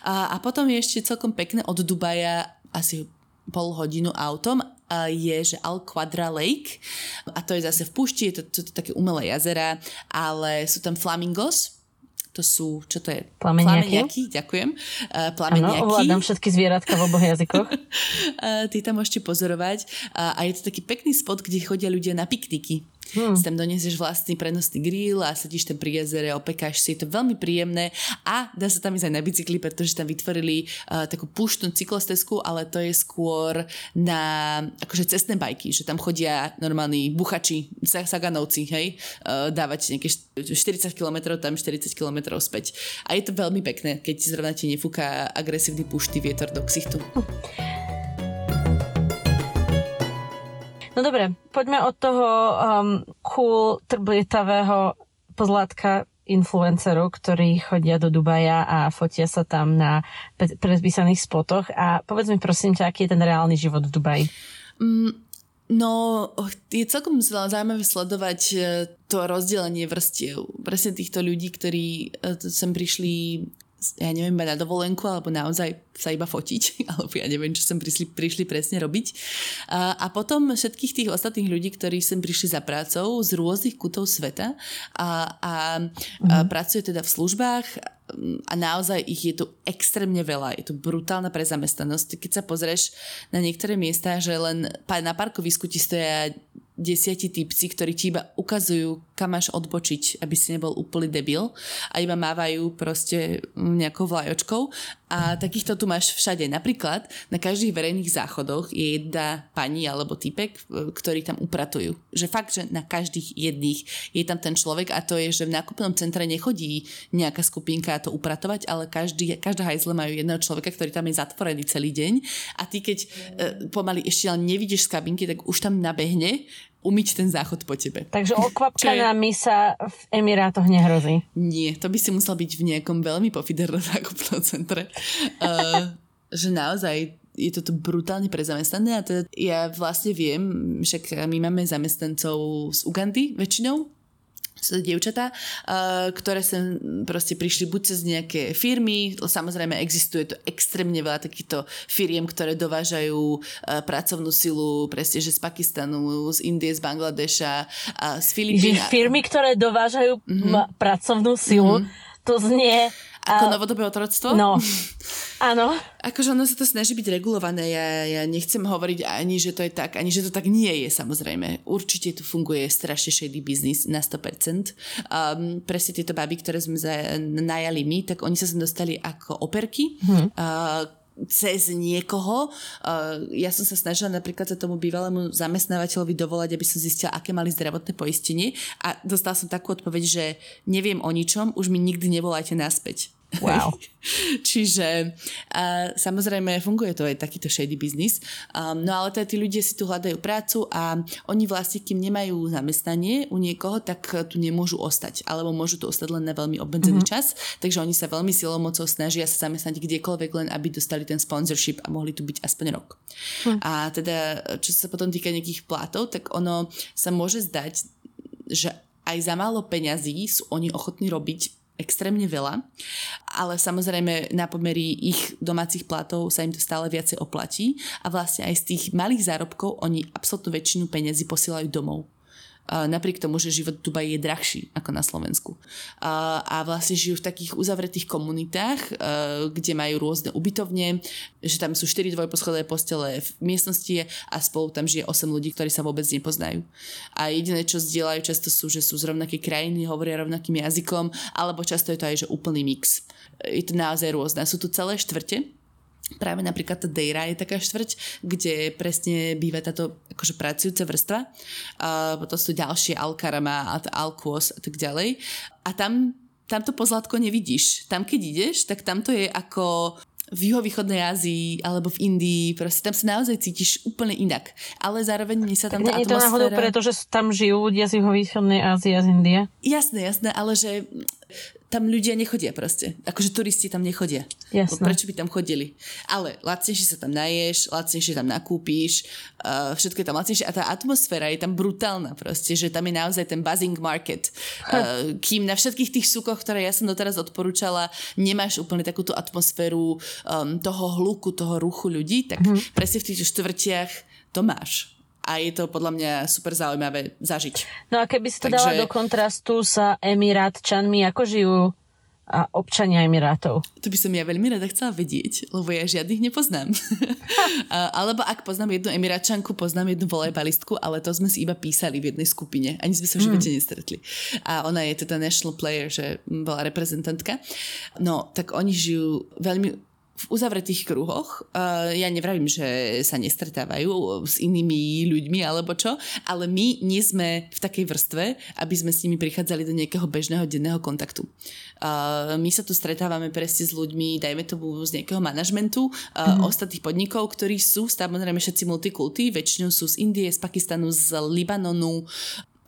A, a potom je ešte celkom pekné od Dubaja asi pol hodinu autom je, že Al Quadra Lake a to je zase v púšti, je to, to, to také umelé jazera, ale sú tam flamingos, to sú, čo to je? Plameniaky. Plameniaky, ďakujem. Uh, plameniaky. Áno, ovládam všetky zvieratka v oboch jazykoch. uh, ty tam môžete pozorovať. A je to taký pekný spot, kde chodia ľudia na pikniky. Hmm. Si tam donesieš vlastný prenosný grill a sedíš tam pri jazere, opekáš si, je to veľmi príjemné a dá sa tam ísť aj na bicykli, pretože tam vytvorili uh, takú púštnu cyklostezku, ale to je skôr na akože cestné bajky, že tam chodia normálni buchači, saganovci, hej, uh, dávať nejaké 40 km tam, 40 km späť. A je to veľmi pekné, keď zrovna ti nefúka agresívny puštý vietor do ksichtu. No dobre, poďme od toho um, cool, trblietavého pozlátka influencerov, ktorí chodia do Dubaja a fotia sa tam na predpísaných spotoch. A povedz mi prosím ťa, aký je ten reálny život v Dubaji? Mm, no, je celkom zaujímavé sledovať e, to rozdelenie vrstiev. Presne týchto ľudí, ktorí e, sem prišli ja neviem, na dovolenku alebo naozaj sa iba fotiť, alebo ja neviem, čo sem prišli, prišli presne robiť. A, a potom všetkých tých ostatných ľudí, ktorí sem prišli za prácou z rôznych kútov sveta a, a, mm. a mhm. pracuje teda v službách a naozaj ich je tu extrémne veľa. Je tu brutálna prezamestnanosť. Keď sa pozrieš na niektoré miesta, že len na parkovisku ti stoja desiatí typci, ktorí ti iba ukazujú, kam máš odbočiť, aby si nebol úplný debil a iba mávajú proste nejakou vlajočkou a takýchto tu máš všade. Napríklad na každých verejných záchodoch je jedna pani alebo typek, ktorí tam upratujú. Že fakt, že na každých jedných je tam ten človek a to je, že v nákupnom centre nechodí nejaká skupinka to upratovať, ale každý, každá hajzle majú jedného človeka, ktorý tam je zatvorený celý deň a ty keď e, pomaly ešte len nevidíš z kabinky, tak už tam nabehne umyť ten záchod po tebe. Takže okvapka je... misa v Emirátoch nehrozí? Nie, to by si musel byť v nejakom veľmi pofidernom nákupnom centre. Uh, že naozaj je to tu brutálne prezamestnané a teda ja vlastne viem, však my máme zamestnancov z Ugandy väčšinou, dievčatá, uh, ktoré sem proste prišli buď cez nejaké firmy, samozrejme existuje to extrémne veľa takýchto firiem, ktoré dovážajú uh, pracovnú silu presne, že z Pakistanu, z Indie, z Bangladeša, uh, z Filipín. Že firmy, ktoré dovážajú mm-hmm. pracovnú silu, mm-hmm. to znie ako a... novodobé otroctvo? No, áno. Akože ono sa to snaží byť regulované. Ja, ja nechcem hovoriť ani, že to je tak, ani, že to tak nie je, samozrejme. Určite tu funguje strašne shady business na 100%. Um, presne tieto baby, ktoré sme za, najali my, tak oni sa sem dostali ako operky. Hmm. Uh, cez niekoho. Uh, ja som sa snažila napríklad sa tomu bývalému zamestnávateľovi dovolať, aby som zistila, aké mali zdravotné poistenie a dostala som takú odpoveď, že neviem o ničom, už mi nikdy nevolajte naspäť. Wow. Čiže uh, samozrejme funguje to aj takýto shady business. Um, no ale teda tí ľudia si tu hľadajú prácu a oni vlastne, kým nemajú zamestnanie u niekoho, tak tu nemôžu ostať. Alebo môžu tu ostať len na veľmi obmedzený mm-hmm. čas. Takže oni sa veľmi silou mocou snažia sa zamestnať kdekoľvek, len aby dostali ten sponsorship a mohli tu byť aspoň rok. Mm. A teda, čo sa potom týka nejakých platov, tak ono sa môže zdať, že aj za málo peňazí sú oni ochotní robiť extrémne veľa, ale samozrejme na pomery ich domácich platov sa im to stále viacej oplatí a vlastne aj z tých malých zárobkov oni absolútnu väčšinu peniazy posielajú domov napriek tomu, že život v Dubaji je drahší ako na Slovensku. A vlastne žijú v takých uzavretých komunitách, kde majú rôzne ubytovne, že tam sú 4 dvojposchodové postele v miestnosti a spolu tam žije 8 ľudí, ktorí sa vôbec nepoznajú. A jediné, čo zdieľajú často sú, že sú z rovnakej krajiny, hovoria rovnakým jazykom, alebo často je to aj že úplný mix. Je to naozaj rôzne. Sú tu celé štvrte, Práve napríklad tá Dejra je taká štvrť, kde presne býva táto akože pracujúca vrstva. A potom sú ďalšie Alkarama a a tak ďalej. A tam, tam to pozlátko nevidíš. Tam keď ideš, tak tam to je ako v juhovýchodnej Ázii alebo v Indii, proste tam sa naozaj cítiš úplne inak. Ale zároveň mi sa tam tak tá atmosféra... Je to náhodou preto, že tam žijú ľudia z juhovýchodnej Ázie a z Indie? Jasné, jasné, ale že tam ľudia nechodia proste. Akože turisti tam nechodia. Jasne. Prečo by tam chodili? Ale lacnejšie sa tam naješ, lacnejšie tam nakúpíš, uh, všetko je tam lacnejšie a tá atmosféra je tam brutálna proste, že tam je naozaj ten buzzing market. Uh, kým na všetkých tých súkoch, ktoré ja som doteraz odporúčala, nemáš úplne takúto atmosféru um, toho hluku, toho ruchu ľudí, tak mm-hmm. presne v týchto štvrtiach to máš a je to podľa mňa super zaujímavé zažiť. No a keby si to Takže... dala do kontrastu s Emirátčanmi, ako žijú a občania Emirátov. To by som ja veľmi rada chcela vedieť, lebo ja žiadnych nepoznám. Alebo ak poznám jednu Emiráčanku, poznám jednu volejbalistku, ale to sme si iba písali v jednej skupine. Ani sme sa v živote mm. nestretli. A ona je teda national player, že bola reprezentantka. No, tak oni žijú veľmi v uzavretých kruhoch. Uh, ja nevravím, že sa nestretávajú s inými ľuďmi alebo čo, ale my nie sme v takej vrstve, aby sme s nimi prichádzali do nejakého bežného denného kontaktu. Uh, my sa tu stretávame presne s ľuďmi, dajme tomu z nejakého manažmentu, mm-hmm. ostatných podnikov, ktorí sú samozrejme všetci multikulty, väčšinou sú z Indie, z Pakistanu, z Libanonu,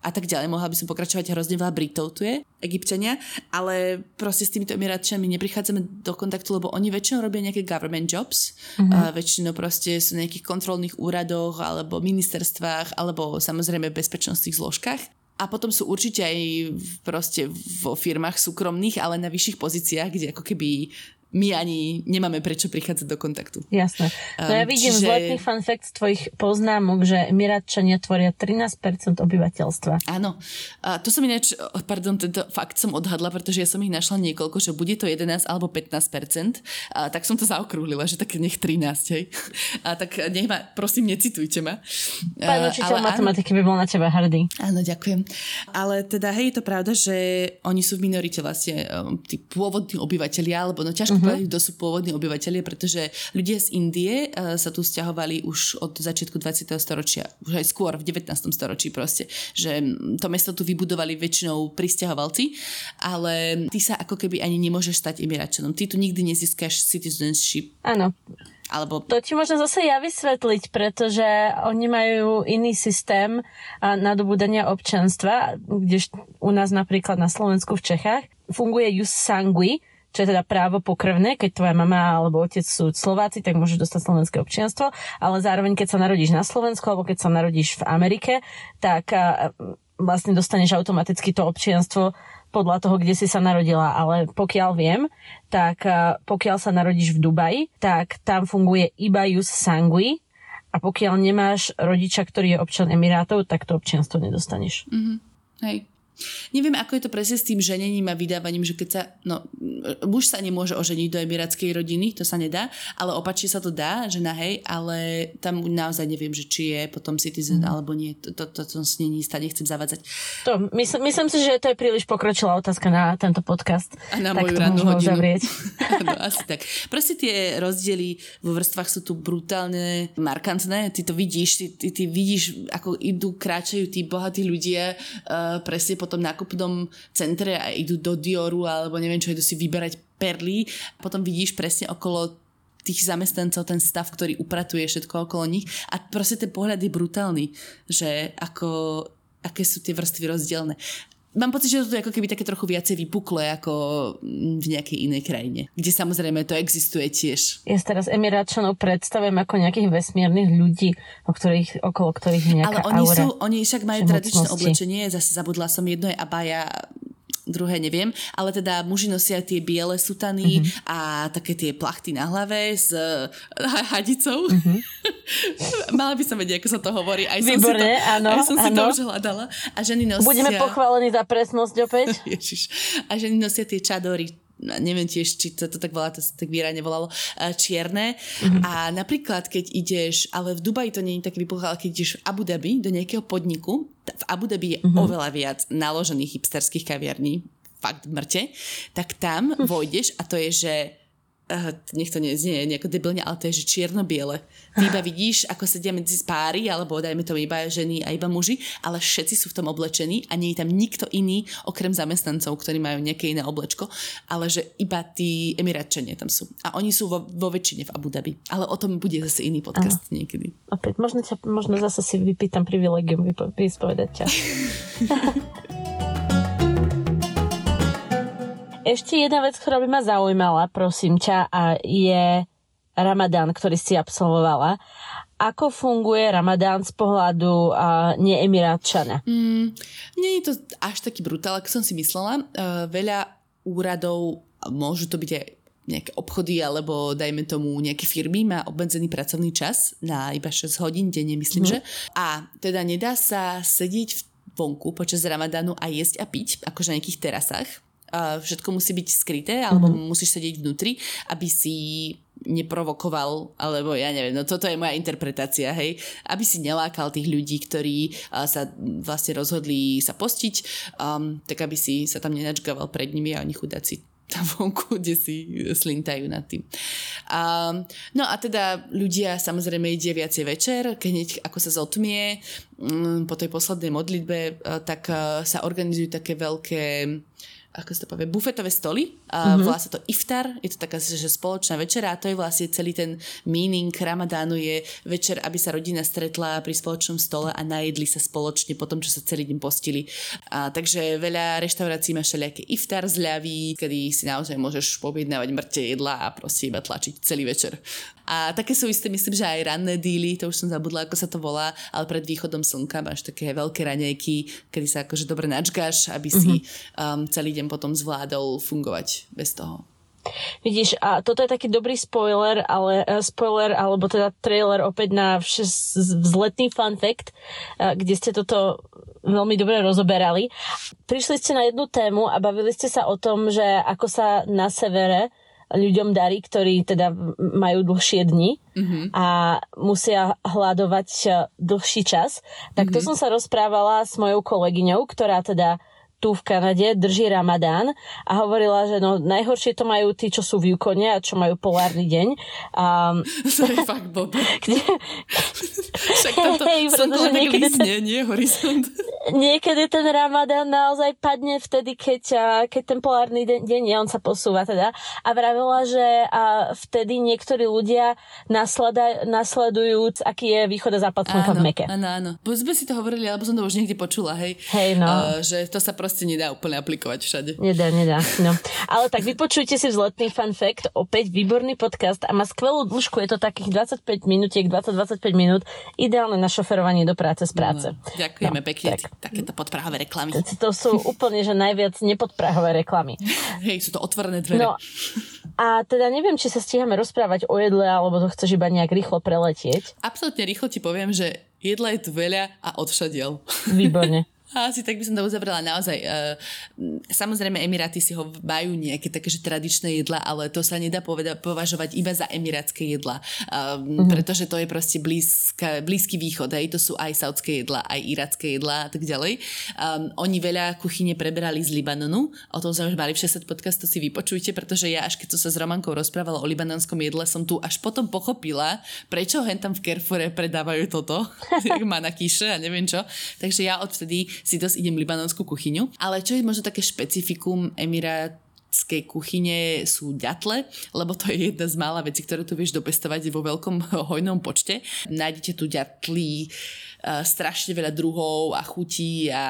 a tak ďalej. Mohla by som pokračovať, hrozne veľa Britov tu je, Egyptiania, ale proste s týmito Emiráčami neprichádzame do kontaktu, lebo oni väčšinou robia nejaké government jobs, mm-hmm. a väčšinou proste sú na nejakých kontrolných úradoch alebo ministerstvách alebo samozrejme bezpečnostných zložkách. A potom sú určite aj proste vo firmách súkromných, ale na vyšších pozíciách, kde ako keby my ani nemáme prečo prichádzať do kontaktu. Jasné. No ja vidím Čiže... zletný fun fact z tvojich poznámok, že Emiratčania tvoria 13% obyvateľstva. Áno. A to som ináč, pardon, tento fakt som odhadla, pretože ja som ich našla niekoľko, že bude to 11 alebo 15%. A tak som to zaokrúhlila, že tak nech 13, hej. A tak nech ma, prosím, necitujte ma. Pán učiteľ matematiky by bol na teba hrdý. Áno, ďakujem. Ale teda, hej, je to pravda, že oni sú v minorite vlastne um, tí pôvodní obyvateľia, alebo no ťažko uh-huh uh-huh. kto sú pôvodní obyvateľia, pretože ľudia z Indie uh, sa tu stiahovali už od začiatku 20. storočia, už aj skôr v 19. storočí proste, že to mesto tu vybudovali väčšinou pristahovalci, ale ty sa ako keby ani nemôžeš stať Emiráčanom. Ty tu nikdy nezískaš citizenship. Áno. Alebo... To ti môžem zase ja vysvetliť, pretože oni majú iný systém nadobudania občanstva, kde u nás napríklad na Slovensku v Čechách funguje jus sangui, čo je teda právo pokrvné, keď tvoja mama alebo otec sú Slováci, tak môžeš dostať slovenské občianstvo, ale zároveň keď sa narodíš na Slovensku alebo keď sa narodíš v Amerike, tak vlastne dostaneš automaticky to občianstvo podľa toho, kde si sa narodila, ale pokiaľ viem, tak pokiaľ sa narodíš v Dubaji, tak tam funguje iba jus sangui a pokiaľ nemáš rodiča, ktorý je občan Emirátov, tak to občianstvo nedostaneš. Mm-hmm. Hej. Neviem, ako je to presne s tým ženením a vydávaním, že keď sa, no, muž sa nemôže oženiť do emirátskej rodiny, to sa nedá, ale opačne sa to dá, že na hej, ale tam naozaj neviem, že či je potom citizen mm. alebo nie, to, to, to, to snení stať, nechcem zavadzať. To, mysl, myslím si, že to je príliš pokročilá otázka na tento podcast. A na tak moju rannú hodinu. no, asi tak. Proste tie rozdiely vo vrstvách sú tu brutálne markantné, ty to vidíš, ty, ty, ty vidíš, ako idú, kráčajú tí bohatí ľudia uh, presne po potom nákupnom centre a idú do Dioru alebo neviem čo, idú si vyberať perly. Potom vidíš presne okolo tých zamestnancov, ten stav, ktorý upratuje všetko okolo nich a proste ten pohľad je brutálny, že ako, aké sú tie vrstvy rozdielne mám pocit, že to je ako keby také trochu viacej vypuklé ako v nejakej inej krajine, kde samozrejme to existuje tiež. Ja teraz Emiráčanov predstavujem ako nejakých vesmírnych ľudí, o ktorých, okolo ktorých je nejaká Ale oni aura sú, oni však majú tradičné oblečenie, zase zabudla som jedno je abaja druhé neviem, ale teda muži nosia tie biele sutany mm-hmm. a také tie plachty na hlave s uh, hadicou. Mm-hmm. Mala by som vedieť, ako sa to hovorí. Aj som Výborne, si to, áno. Aj som áno. si to už hľadala. A ženy nosia... Budeme pochválení za presnosť opäť. Ježiš. A ženy nosia tie čadory neviem tiež, či to, to tak volá, to sa tak výrane volalo, uh, čierne. Mm-hmm. A napríklad, keď ideš, ale v Dubaji to nie je tak vypuchá, ale keď ideš v Abu Dhabi do nejakého podniku, v Abu Dhabi je mm-hmm. oveľa viac naložených hipsterských kaviarní, fakt mŕte, tak tam vojdeš a to je, že uh, nech to neznie nejako debilne, ale to je, že čierno-biele. Ty iba vidíš, ako sedia medzi spáry, alebo dajme to iba ženy a iba muži, ale všetci sú v tom oblečení a nie je tam nikto iný, okrem zamestnancov, ktorí majú nejaké iné oblečko, ale že iba tí emiratčania tam sú. A oni sú vo, vo väčšine v Abu Dhabi. Ale o tom bude zase iný podcast Aha. niekedy. Opäť, možno, ťa, možno zase si vypýtam privilegium vyspovedať ťa. Ešte jedna vec, ktorá by ma zaujímala, prosím ťa, a je Ramadán, ktorý si absolvovala. Ako funguje Ramadán z pohľadu uh, neemirátčana? Mm, nie je to až taký brutál, ako som si myslela. Uh, veľa úradov, môžu to byť aj nejaké obchody alebo dajme tomu nejaké firmy má obmedzený pracovný čas na iba 6 hodín denne, myslím, mm. že. A teda nedá sa sedieť vonku počas Ramadánu a jesť a piť, akože na nejakých terasách všetko musí byť skryté, alebo mm-hmm. musíš sedieť vnútri, aby si neprovokoval, alebo ja neviem, no toto je moja interpretácia, hej, aby si nelákal tých ľudí, ktorí uh, sa vlastne rozhodli sa postiť, um, tak aby si sa tam nenačgával pred nimi a oni chudáci tam vonku, kde si slintajú nad tým. Um, no a teda ľudia samozrejme ide viacej večer, keď ako sa zotmie um, po tej poslednej modlitbe, uh, tak uh, sa organizujú také veľké ako sa to povie, bufetové stoly. A mm-hmm. Volá sa to iftar, je to taká že spoločná večera a to je vlastne celý ten meaning Ramadánu je večer, aby sa rodina stretla pri spoločnom stole a najedli sa spoločne po tom, čo sa celý deň postili. A, takže veľa reštaurácií má všelijaké iftar zľavy, kedy si naozaj môžeš pobiednávať mŕte jedla a proste iba tlačiť celý večer. A také sú isté, myslím, že aj ranné díly, to už som zabudla, ako sa to volá, ale pred východom slnka máš také veľké raňajky, kedy sa akože dobre načgáš, aby si mm-hmm. um, celý deň potom zvládol fungovať bez toho. Vidíš, a toto je taký dobrý spoiler, ale uh, spoiler, alebo teda trailer opäť na vš- vzletný fun fact, uh, kde ste toto veľmi dobre rozoberali. Prišli ste na jednu tému a bavili ste sa o tom, že ako sa na severe ľuďom darí, ktorí teda majú dlhšie dni mm-hmm. a musia hľadovať e, dlhší čas. Tak to mm-hmm. som sa rozprávala s mojou kolegyňou, ktorá teda tu v Kanade drží Ramadán a hovorila, že no najhoršie to majú tí, čo sú v Yukone a čo majú polárny deň. A... to je fakt blbé. Kde... Však toto hey, slnko niekedy... nie, nie horizont. niekedy ten ramadán naozaj padne vtedy, keď, keď ten polárny deň, deň je, on sa posúva teda. A vravila, že a vtedy niektorí ľudia nasleda, nasledujúc, aký je východ a západ slnka v Meke. Áno, áno. Bo sme si to hovorili, alebo som to už niekde počula, hej. Hej, no. Uh, že to sa proste nedá úplne aplikovať všade. Nedá, nedá. No. Ale tak vypočujte si vzletný fun fact, opäť výborný podcast a má skvelú dĺžku, je to takých 25 minútiek, 20-25 minút, ideálne na šoferovanie do práce z práce. No, ďakujeme no, pekne. Tak takéto podprahové reklamy. To sú úplne, že najviac nepodprahové reklamy. Hej, sú to otvorené dvere. No, a teda neviem, či sa stíhame rozprávať o jedle, alebo to chceš iba nejak rýchlo preletieť. Absolutne rýchlo ti poviem, že jedla je tu veľa a odšadiel. Výborne. A asi tak by som to uzavrela naozaj. Uh, samozrejme, Emiráty si ho majú nejaké také, že tradičné jedla, ale to sa nedá poveda- považovať iba za emirátske jedla, mm-hmm. pretože to je proste blízka, blízky východ, aj to sú aj saudské jedla, aj iracké jedla a tak ďalej. Um, oni veľa kuchyne preberali z Libanonu, o tom sme už mali v 60 podcast, to si vypočujte, pretože ja až keď som sa s Romankou rozprávala o libanonskom jedle, som tu až potom pochopila, prečo hen tam v Carrefoure predávajú toto, manakíše a neviem čo. Takže ja odvtedy si dosť idem libanonskú kuchyňu. Ale čo je možno také špecifikum Emirát kuchyne sú ďatle, lebo to je jedna z mála vecí, ktoré tu vieš dopestovať vo veľkom hojnom počte. Nájdete tu ďatlí, uh, strašne veľa druhov a chutí a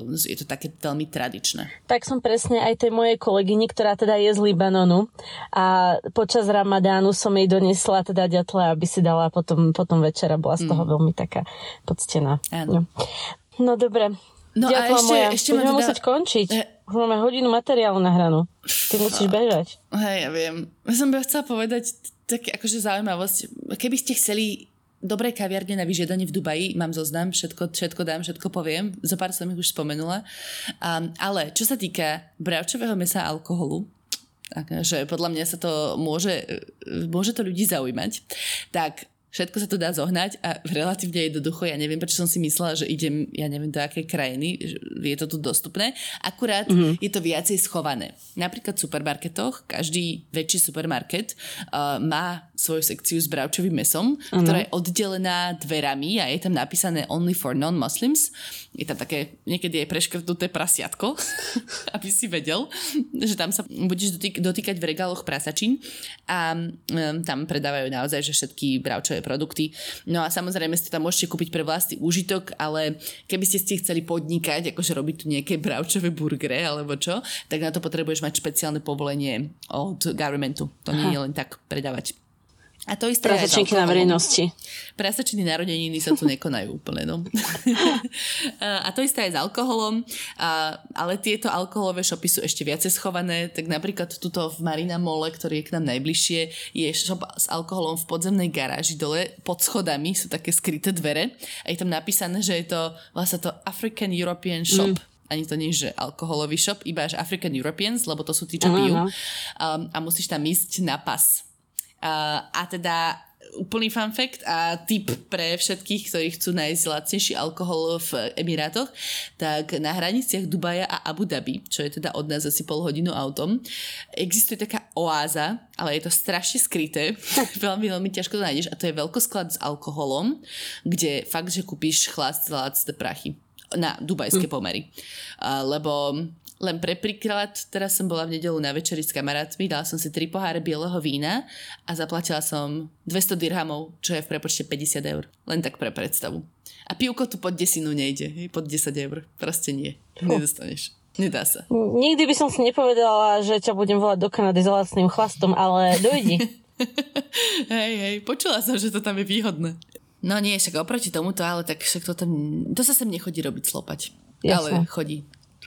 uh, je to také veľmi tradičné. Tak som presne aj tej mojej kolegyni, ktorá teda je z Libanonu a počas Ramadánu som jej donesla teda ďatle, aby si dala potom, potom večera, bola z toho mm. veľmi taká poctená. Áno. No. Dobre. No a ešte, moja. ešte Budeme teda... musieť končiť. E... Máme hodinu materiálu na hranu. Ty musíš bežať. Hej, ja viem. Ja som by chcela povedať také akože zaujímavosť. Keby ste chceli dobré kaviarne na vyžiadanie v Dubaji, mám zoznam, všetko, všetko dám, všetko poviem, zo pár som ich už spomenula. Um, ale čo sa týka bravčového mesa a alkoholu, že podľa mňa sa to môže, môže to ľudí zaujímať, tak všetko sa to dá zohnať a relatívne jednoducho, ja neviem, prečo som si myslela, že idem, ja neviem do akej krajiny, je to tu dostupné, akurát mm-hmm. je to viacej schované. Napríklad v supermarketoch, každý väčší supermarket uh, má svoju sekciu s bravčovým mesom, mm-hmm. ktorá je oddelená dverami a je tam napísané only for non-muslims. Je tam také niekedy aj preškrtnuté prasiatko, aby si vedel, že tam sa budeš dotýk- dotýkať v regáloch prasačín a um, tam predávajú naozaj, že všetky bravčové produkty. No a samozrejme si to tam môžete kúpiť pre vlastný úžitok, ale keby ste si chceli podnikať, akože robiť tu nejaké bravčové burgery alebo čo, tak na to potrebuješ mať špeciálne povolenie od governmentu. To Aha. nie je len tak predávať. A to isté Prasačinky na verejnosti. Prasačiny narodeniny sa tu nekonajú úplne, no. a to isté aj s alkoholom, a, ale tieto alkoholové šopy sú ešte viacej schované, tak napríklad tuto v Marina Mole, ktorý je k nám najbližšie, je šop s alkoholom v podzemnej garáži dole, pod schodami sú také skryté dvere a je tam napísané, že je to vlastne to African European Shop. Mm ani to nie je, že alkoholový shop, iba až African Europeans, lebo to sú tí, čo pijú. Um, a musíš tam ísť na pas a, teda úplný fun fact a tip pre všetkých, ktorí chcú nájsť lacnejší alkohol v Emirátoch, tak na hraniciach Dubaja a Abu Dhabi, čo je teda od nás asi pol hodinu autom, existuje taká oáza, ale je to strašne skryté, veľmi, veľmi ťažko to nájdeš a to je veľkosklad s alkoholom, kde fakt, že kúpiš chlast za lacné prachy na dubajské hm. pomery. Lebo len pre príklad, teraz som bola v nedelu na večeri s kamarátmi, dala som si tri poháre bieleho vína a zaplatila som 200 dirhamov, čo je v prepočte 50 eur. Len tak pre predstavu. A pivko tu pod desinu nejde, pod 10 eur. Proste nie. Nedostaneš. Nedá sa. Nikdy by som si nepovedala, že ťa budem volať do Kanady s lacným chlastom, ale dojdi. hej, hej, počula som, že to tam je výhodné. No nie, však oproti tomuto, ale tak však to tam, to sa sem nechodí robiť slopať. Jasne. Ale chodí.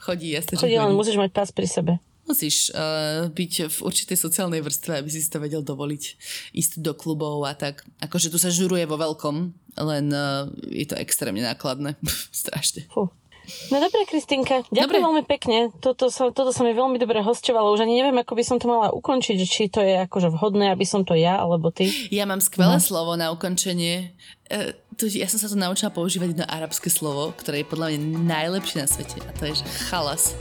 Chodí, jasne, chodí, len musíš mať pás pri sebe. Musíš uh, byť v určitej sociálnej vrstve, aby si to vedel dovoliť ísť do klubov a tak. Akože tu sa žuruje vo veľkom, len uh, je to extrémne nákladné. Strašne. Fú. No dobre, Kristinka, ďakujem dobre. veľmi pekne. Toto sa, toto sa mi veľmi dobre hostovalo. Už ani neviem, ako by som to mala ukončiť, či to je akože vhodné, aby som to ja, alebo ty. Ja mám skvelé no. slovo na ukončenie. Uh, to, ja som sa to naučila používať jedno arabské slovo, ktoré je podľa mňa najlepšie na svete. A to je, že chalas.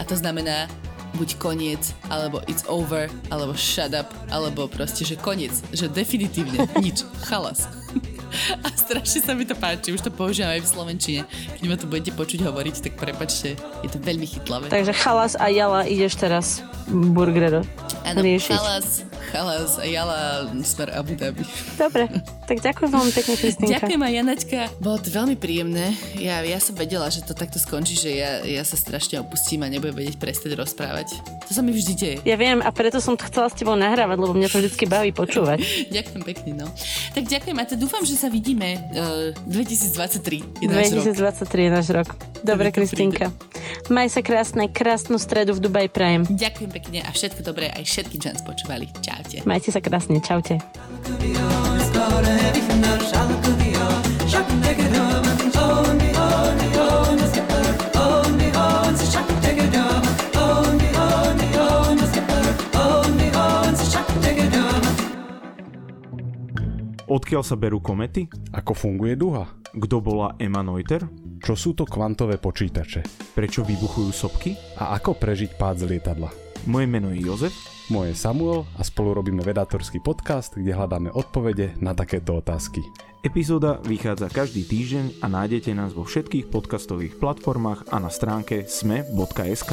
A to znamená buď koniec, alebo it's over, alebo shut up, alebo proste, že koniec. Že definitívne nič. Chalas. A strašne sa mi to páči, už to používam aj v Slovenčine. Keď ma to budete počuť hovoriť, tak prepačte, je to veľmi chytlavé. Takže chalas a jala ideš teraz burgeru Áno, chalas, chalas a jala smer Abu Dhabi. Dobre, tak ďakujem veľmi pekne, Kristýnka. Ďakujem aj Janačka. Bolo to veľmi príjemné. Ja, ja som vedela, že to takto skončí, že ja, ja sa strašne opustím a nebudem vedieť prestať rozprávať. To sa mi vždy deje. Ja viem a preto som to chcela s tebou nahrávať, lebo mňa to vždy baví počúvať. ďakujem pekne, no. Tak ďakujem a teda dúfam, že sa vidíme uh, 2023. Je náš rok. 2023 je náš rok. Dobre, Kristýnka. Maj sa krásne, krásnu stredu v Dubai Prajem. Ďakujem pekne a všetko dobré aj všetkým, čo nás počúvali. Čaute. Majte sa krásne, čaute. Odkiaľ sa berú komety? Ako funguje duha? Kto bola Emma Noether? Čo sú to kvantové počítače? Prečo vybuchujú sopky? A ako prežiť pád z lietadla? Moje meno je Jozef. Moje je Samuel a spolu robíme vedátorský podcast, kde hľadáme odpovede na takéto otázky. Epizóda vychádza každý týždeň a nájdete nás vo všetkých podcastových platformách a na stránke sme.sk.